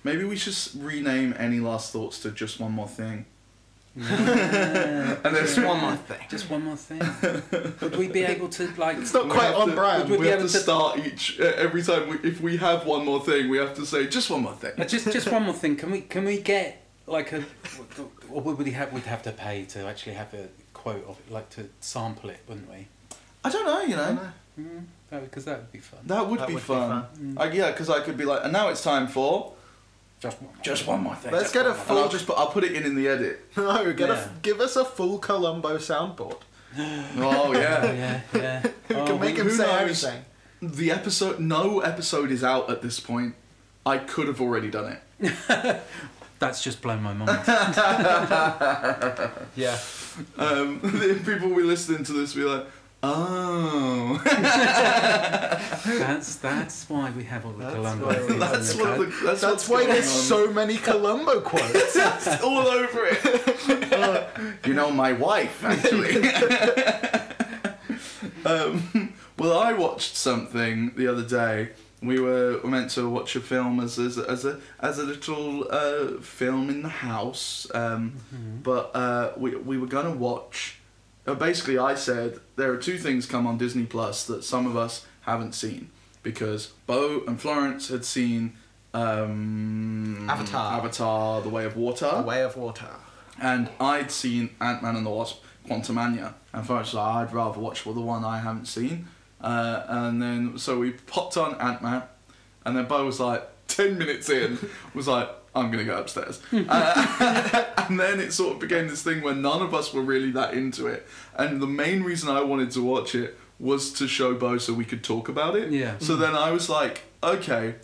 Maybe we should rename any last thoughts to just one more thing. Yeah. And then Just one more thing. Just one more thing. Would we be able to like? It's not quite on to- brand. Would We, we have able to to- start each uh, every time. We, if we have one more thing, we have to say just one more thing. Uh, just just one more thing. Can we can we get like a or would we have we'd have to pay to actually have a quote of it, like to sample it, wouldn't we? I don't know, you know. Mm, because that would be fun. That would That be would be fun. I, yeah, because I could be like, and now it's time for. Just one. Just one more thing. Let's get a And full. I'll just put, I'll put it in in the edit. No, get Yeah. a, give us a full Columbo soundboard. Oh yeah. Yeah, yeah. We Oh, can make who him say knows? anything. The episode, no episode is out at this point. I could have already done it. That's just blown my mind. Yeah. Um, the people will be listening to this will be like, oh. that's that's why we have all the That's Columbo why things that's what the, that's, That's why there's on. so many Columbo quotes. It's all over it. Uh, you know, my wife actually. um, well, I watched something the other day. We were meant to watch a film as as, as a as a little uh, film in the house, um, but uh, we we were gonna watch. Uh, basically, I said there are two things come on Disney Plus that some of us haven't seen because Bo and Florence had seen um, Avatar. Avatar: The Way of Water, A way of water. and I'd seen Ant Man and the Wasp: Quantumania, and Florence was like, I'd rather watch for the one I haven't seen. Uh, and then so we popped on Ant Man, and then Bo was like, ten minutes in, was like, I'm gonna go upstairs. uh, and then it sort of became this thing where none of us were really that into it, and the main reason I wanted to watch it was to show Bo so we could talk about it. Yeah. So then I was like, okay,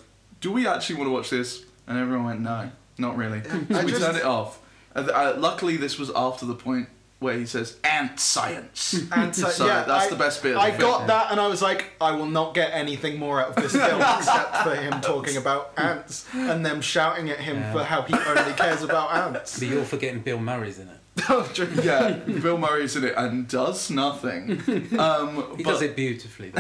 do we actually want to watch this? And everyone went, no, not really. So we just- turned it off. Uh, uh, luckily, this was after the point where he says ant science. And so, So yeah, that's I- the best bit of I film. got that, and I was like, I will not get anything more out of this film except for him talking about ants and them shouting at him Yeah. for how he only cares about ants. But you're forgetting Bill Murray's in it. Oh, yeah, Bill Murray's in it and does nothing. Um, He but- does it beautifully.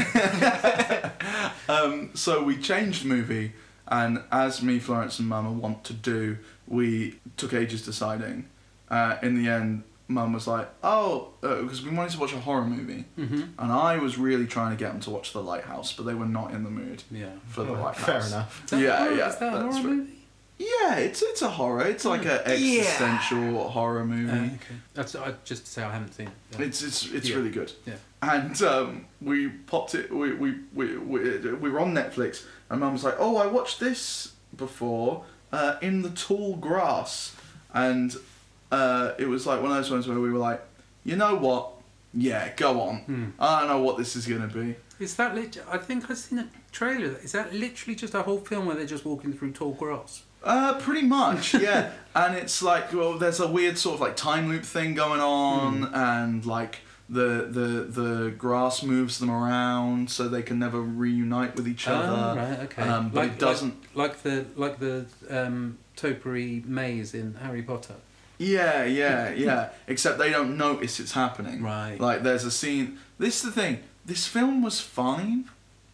Um, so we changed the movie, and as me, Florence, and Mama want to do, we took ages deciding. Uh, in the end, Mum was like, "Oh," because we wanted to watch a horror movie, hmm and I was really trying to get them to watch The Lighthouse, but they were not in the mood Yeah. for The Oh, Lighthouse. Fair enough. Is that Yeah, horror? yeah, Is that a horror right. movie? Yeah, it's it's a horror. It's like an Yeah. existential horror movie. Uh, okay. That's I, just to say I haven't seen it. Yeah. It's it's it's Yeah. really good. Yeah. And um, we popped it. We, we we we we were on Netflix, and Mum was like, "Oh, I watched this before uh, in the tall grass," and uh, it was like one of those ones where we were like, "You know what? Yeah, go on. Hmm. I don't know what this is gonna be." Is that lit- I think I've seen a trailer. Is that literally just a whole film where they're just walking through tall grass? Uh, pretty much, yeah. and it's like, well, there's a weird sort of like time loop thing going on, Hmm. and like the the the grass moves them around so they can never reunite with each other. Oh, right, okay. Um, but it doesn't. like, like the like the um, topiary maze in Harry Potter. Yeah, yeah, yeah. Except they don't notice it's happening. Right. Like there's a scene. This is the thing. This film was fine.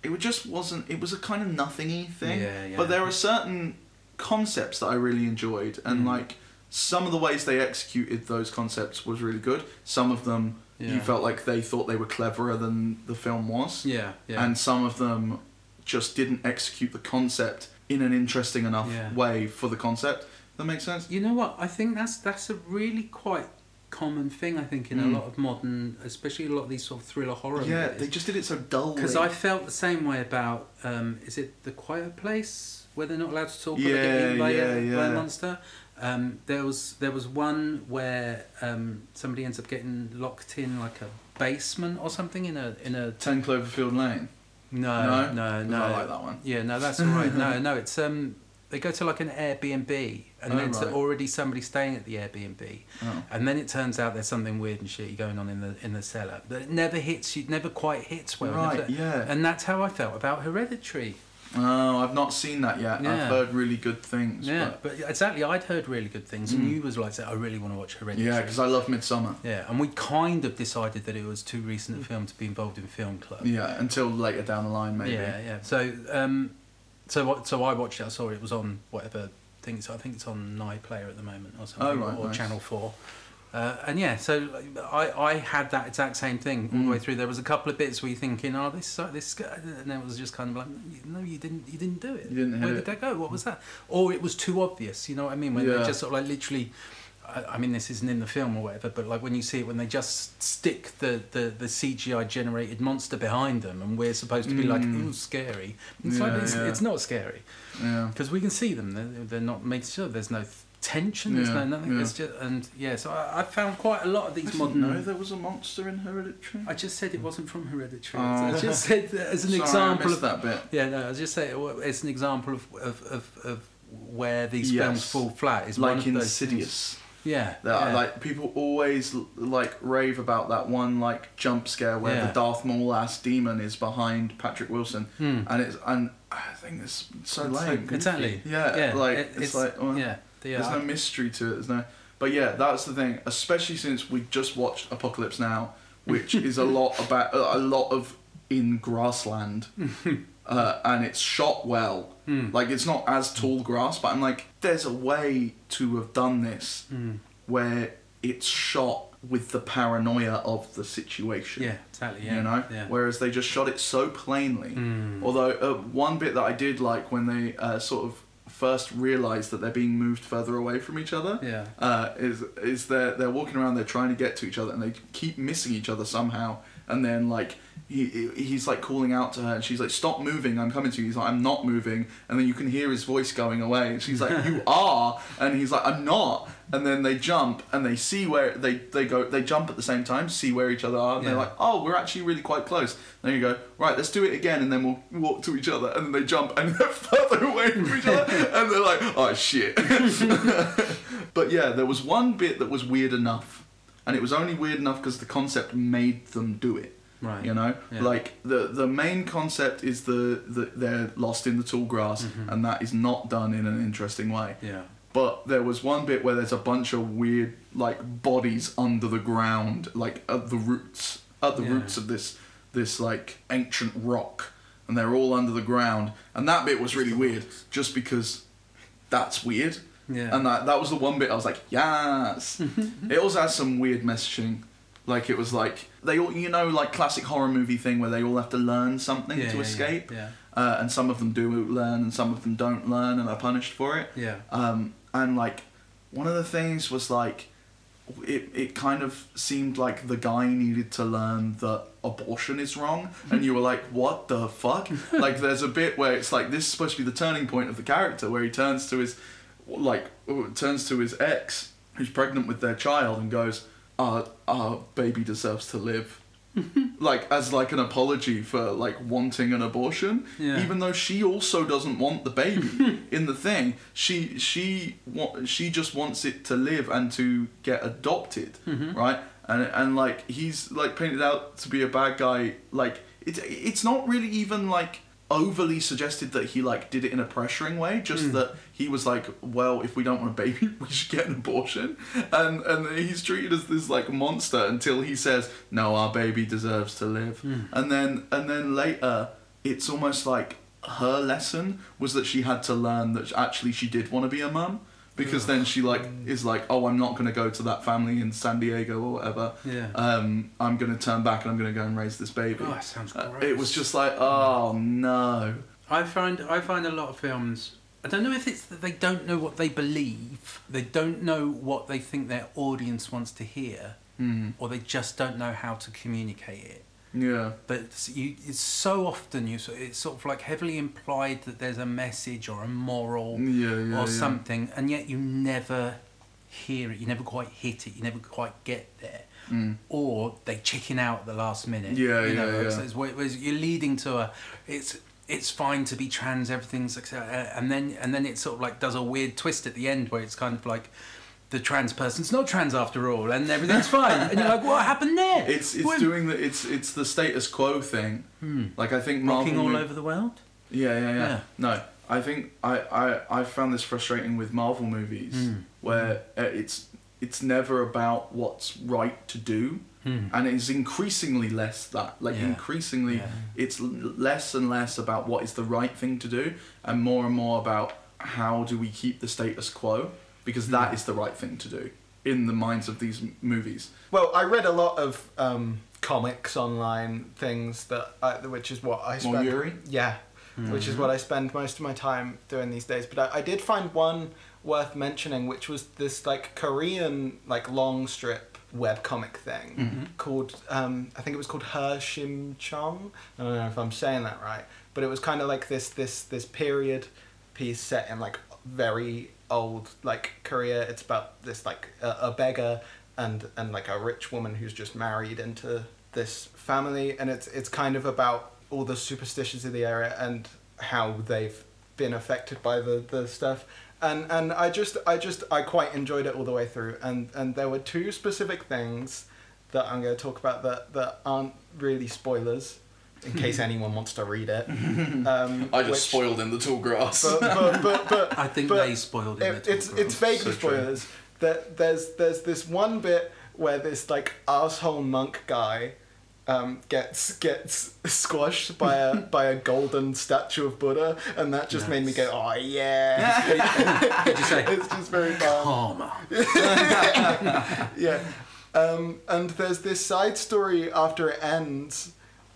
It just wasn't. It was a kind of nothingy thing. Yeah, yeah. But there are certain concepts that I really enjoyed, and Mm. like some of the ways they executed those concepts was really good. Some of them you felt like they thought they were cleverer than the film was, Yeah, yeah. and some of them just didn't execute the concept in an interesting enough Yeah. way for the concept. That makes sense. You know what? I think that's that's a really quite common thing. I think in Mm. a lot of modern, especially a lot of these sort of thriller horror Yeah, movies. they just did it so dully. Because I felt the same way about um, is it the Quiet Place where they're not allowed to talk, but they get Yeah, eaten by, yeah, a, by a monster. Um, there was there was one where um, somebody ends up getting locked in like a basement or something in a in a Ten Cloverfield Lane. no No? no no I like that one. yeah no that's all right no no it's um they go to like an Airbnb and Oh, there's right. already somebody staying at the Airbnb Oh. and then it turns out there's something weird and shitty going on in the in the cellar but it never hits you never quite hits well Right, never- yeah. and that's how I felt about Hereditary Oh, I've not seen that yet. Yeah. I've heard really good things. Yeah, but- but exactly, I'd heard really good things, and Mm. you was like, I really want to watch Hereditary. yeah, because I love Midsommar. yeah, and we kind of decided that it was too recent a film to be involved in film club. Yeah, until later down the line, maybe. yeah, yeah. So, um, so what? So I watched it. I saw it was on whatever thing. It's, I think it's on iPlayer at the moment or something, Oh, right, or nice. Channel Four. Uh, and yeah, so I, I had that exact same thing all the way Mm. through. There was a couple of bits where you're thinking, "Oh, this this," guy," and it was just kind of like, "No, you didn't, you didn't do it. You didn't Where it. did that go? What was that?" Or it was too obvious. You know what I mean? When they Yeah. just sort of like literally. I I mean, this isn't in the film or whatever, but like when you see it, when they just stick the, the, the CGI generated monster behind them, and we're supposed to be like, Mm. "Ooh, scary." It's like it's, yeah. it's not scary Yeah. because we can see them. They're, they're not made sure. There's no tension. There's Yeah, no nothing. yeah. It's just and yeah. So I, I found quite a lot of these didn't modern. know there was a monster in Hereditary. I just said it wasn't from Hereditary. Oh. I just said that as an Sorry, example I of that bit. yeah. No, I just say it's an example of of, of, of where these Yes. films fall flat. Is one Like of those things. Yeah. That, yeah. Like people always like rave about that one like jump scare where Yeah. the Darth Maul ass demon is behind Patrick Wilson, Hmm. and it's and I think it's so It's lame. good. Exactly. Yeah, Yeah. like it- it's, like well, yeah. The, there's uh, no mystery to it. There's no. But yeah, that's the thing. Especially since we just watched Apocalypse Now, which is a lot about a lot of in grassland, uh, and it's shot well. Hmm. Like it's not as tall grass, but I'm like, there's a way to have done this Hmm. where it's shot with the paranoia of the situation. Yeah. Exactly. Yeah. You know, Yeah. whereas they just shot it so plainly. Hmm. Although uh, one bit that I did like when they uh, sort of first realize that they're being moved further away from each other Yeah. uh, is is they're they're walking around, they're trying to get to each other, and they keep missing each other somehow. And then like he he's like calling out to her, and she's like, "Stop moving! I'm coming to you." He's like, "I'm not moving," and then you can hear his voice going away. And she's like, "You are," and he's like, "I'm not." And then they jump, and they see where they they go. They jump at the same time, see where each other are, and they're like, "Oh, we're actually really quite close." Then you go, "Right, let's do it again," and then we'll walk to each other, and then they jump, and they're further away from each other, and they're like, "Oh shit." but yeah, there was one bit that was weird enough and it was only weird enough because the concept made them do it. Right. You know, Yeah. like the the main concept is the, the they're lost in the tall grass, Mhm. and that is not done in an interesting way. Yeah. But there was one bit where there's a bunch of weird like bodies under the ground, like at the roots, at the Yeah. roots of this this like ancient rock, and they're all under the ground, and that bit was really weird, just because that's weird. Yeah. And that that was the one bit I was like, yes. it also has some weird messaging. Like it was like they all you know like classic horror movie thing where they all have to learn something yeah, to yeah, escape. Yeah. Uh, and some of them do learn and some of them don't learn and are punished for it. Yeah. Um, and like one of the things was like it, it kind of seemed like the guy needed to learn that abortion is wrong and you were like what the fuck? Like there's a bit where it's like this is supposed to be the turning point of the character where he turns to his like turns to his ex who's pregnant with their child and goes our, our baby deserves to live like as like an apology for like wanting an abortion Yeah. even though she also doesn't want the baby in the thing she she wa- she just wants it to live and to get adopted Mm-hmm. right and and like he's like painted out to be a bad guy like it's it's not really even like overly suggested that he like did it in a pressuring way just Mm. that he was like well if we don't want a baby we should get an abortion and and he's treated as this like monster until he says no our baby deserves to live Hmm. and then and then later it's almost like her lesson was that she had to learn that actually she did want to be a mum because then she like is like oh i'm not going to go to that family in san diego or whatever Yeah. um, i'm going to turn back and i'm going to go and raise this baby Oh, that sounds Uh, gross. it was just like oh no I find I find a lot of films. I don't know if it's that they don't know what they believe, they don't know what they think their audience wants to hear, mm. or they just don't know how to communicate it. Yeah But it's, you, it's so often you so- it's sort of like heavily implied that there's a message or a moral yeah yeah or yeah. something, and yet you never hear it. You never quite hit it. You never quite get there. Mm. Or they chicken out at the last minute. Yeah, you yeah, know, it's- yeah. it's where- whereas you're leading to a, it's it's fine to be trans, everything's accept- uh, and then and then it sort of like does a weird twist at the end where it's kind of like. The trans person's not trans after all, and everything's fine. And you're like, what happened there? it's it's doing the it's it's the status quo thing Hmm. like i think Marvel rocking all over the world. Yeah, yeah, yeah, Yeah. No, I think I, I, I found this frustrating with Marvel movies, Mm. where uh, it's it's never about what's right to do, Hmm. and it's increasingly less that. Like Yeah. increasingly, Yeah. it's less and less about what is the right thing to do, and more and more about how do we keep the status quo, because that Mm. is the right thing to do in the minds of these m- movies. Well, I read a lot of um, comics online things that, I, which is what I More spend. Yuri? Yeah, which is what I spend most of my time doing these days. But I, I did find one worth mentioning, which was this like Korean like long strip web comic thing Mm-hmm. called um, I think it was called Her Shim Chong. I don't know if I'm saying that right, but it was kind of like this this this period piece set in like very old like Korea. It's about this like a, a beggar and and like a rich woman who's just married into this family, and it's it's kind of about all the superstitions in the area and how they've been affected by the the stuff. And and I just I just I quite enjoyed it all the way through. And and there were two specific things that I'm going to talk about that that aren't really spoilers. In case anyone wants to read it, um, I just which- spoiled in the tall grass. but, but, but, but I think but they spoiled it. it, it's it's vaguely So spoilers. That there's there's this one bit where this like asshole monk guy um, gets gets squashed by a by a golden statue of Buddha, and that just made me go, oh yeah. Did you say it's just very fun. karma? yeah. Um, and there's this side story after it ends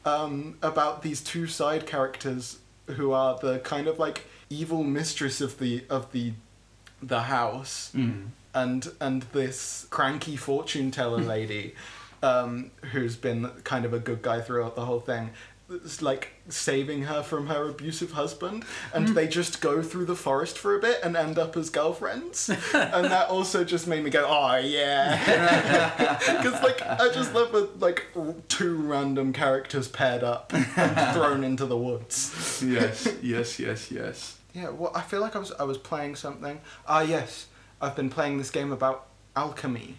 um, about these two side characters who are the kind of like evil mistress of the of the the house and and this cranky fortune teller lady um, who's been kind of a good guy throughout the whole thing like saving her from her abusive husband and they just go through the forest for a bit and end up as girlfriends. And that also just made me go oh yeah. Because like i just love when like two random characters paired up and thrown into the woods. Yes, yes, yes, yes. yeah, well, I feel like I was I was playing something. Ah, yes, I've been playing this game about alchemy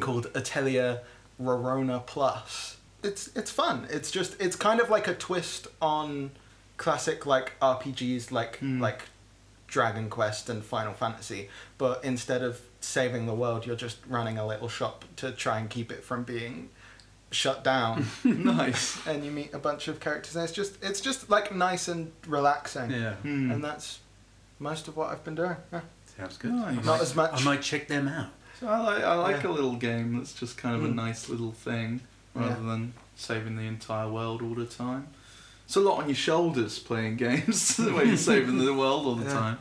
called Atelier Rorona Plus. It's it's fun. It's just it's kind of like a twist on classic like RPGs like like Dragon Quest and Final Fantasy, but instead of saving the world, you're just running a little shop to try and keep it from being shut down. nice. and you meet a bunch of characters and it's just it's just like nice and relaxing. Yeah. Hmm. And that's most of what I've been doing. Yeah. Sounds good. Nice. I Not might- as much- I might check them out. So I like I like Yeah. a little game that's just kind of a Mm. nice little thing rather Yeah. than saving the entire world all the time. It's a lot on your shoulders playing games where you're saving the world all the Yeah. time.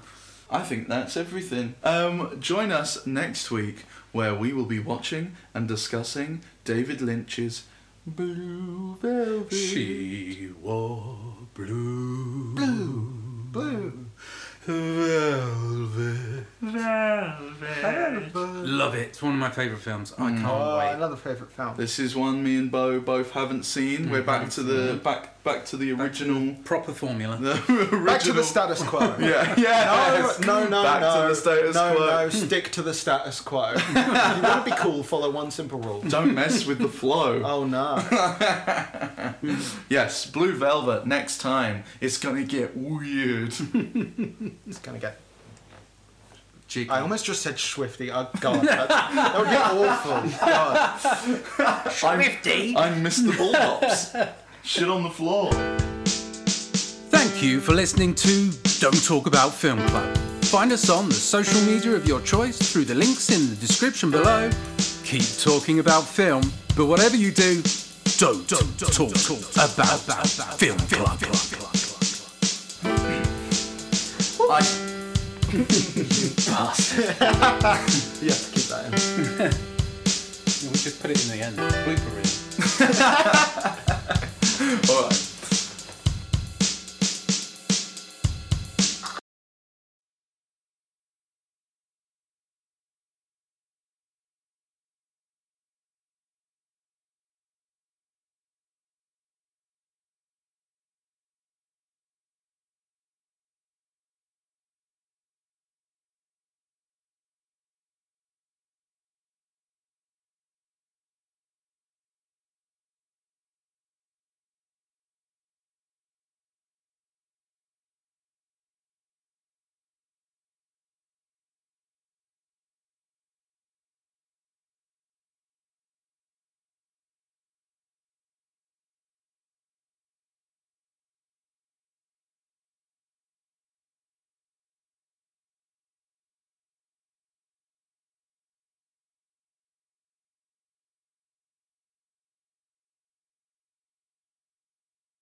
I think that's everything. Um, join us next week where we will be watching and discussing David Lynch's Blue Velvet. She wore blue. Blue. Blue. Velvet. Velvet. Love it. It's one of my favourite films. I Mm. can't Oh, wait. another favourite film. This is one me and Bo both haven't seen. We're back to the back back to the original. Proper formula. The original. Back to the status quo. Yeah, yeah. No, no, no, Back no. to the status no, quo. no, stick to the status quo. you want to be cool, follow one simple rule. Don't mess with the flow. Oh no. Yes, Blue Velvet. Next time, it's gonna get weird. It's gonna get. Jiggy. I almost just said Swifty. Oh god, that, that would be awful. God. Swifty. I'm Mr. Bulldogs. Shit on the floor. Thank you for listening to Don't Talk About Film Club. Find us on the social media of your choice through the links in the description below. Keep talking about film, but whatever you do, don't, talk, about, Film Club. I. Bastard. You have to keep that in. We'll just put it in the end. Blooper reel. Alright.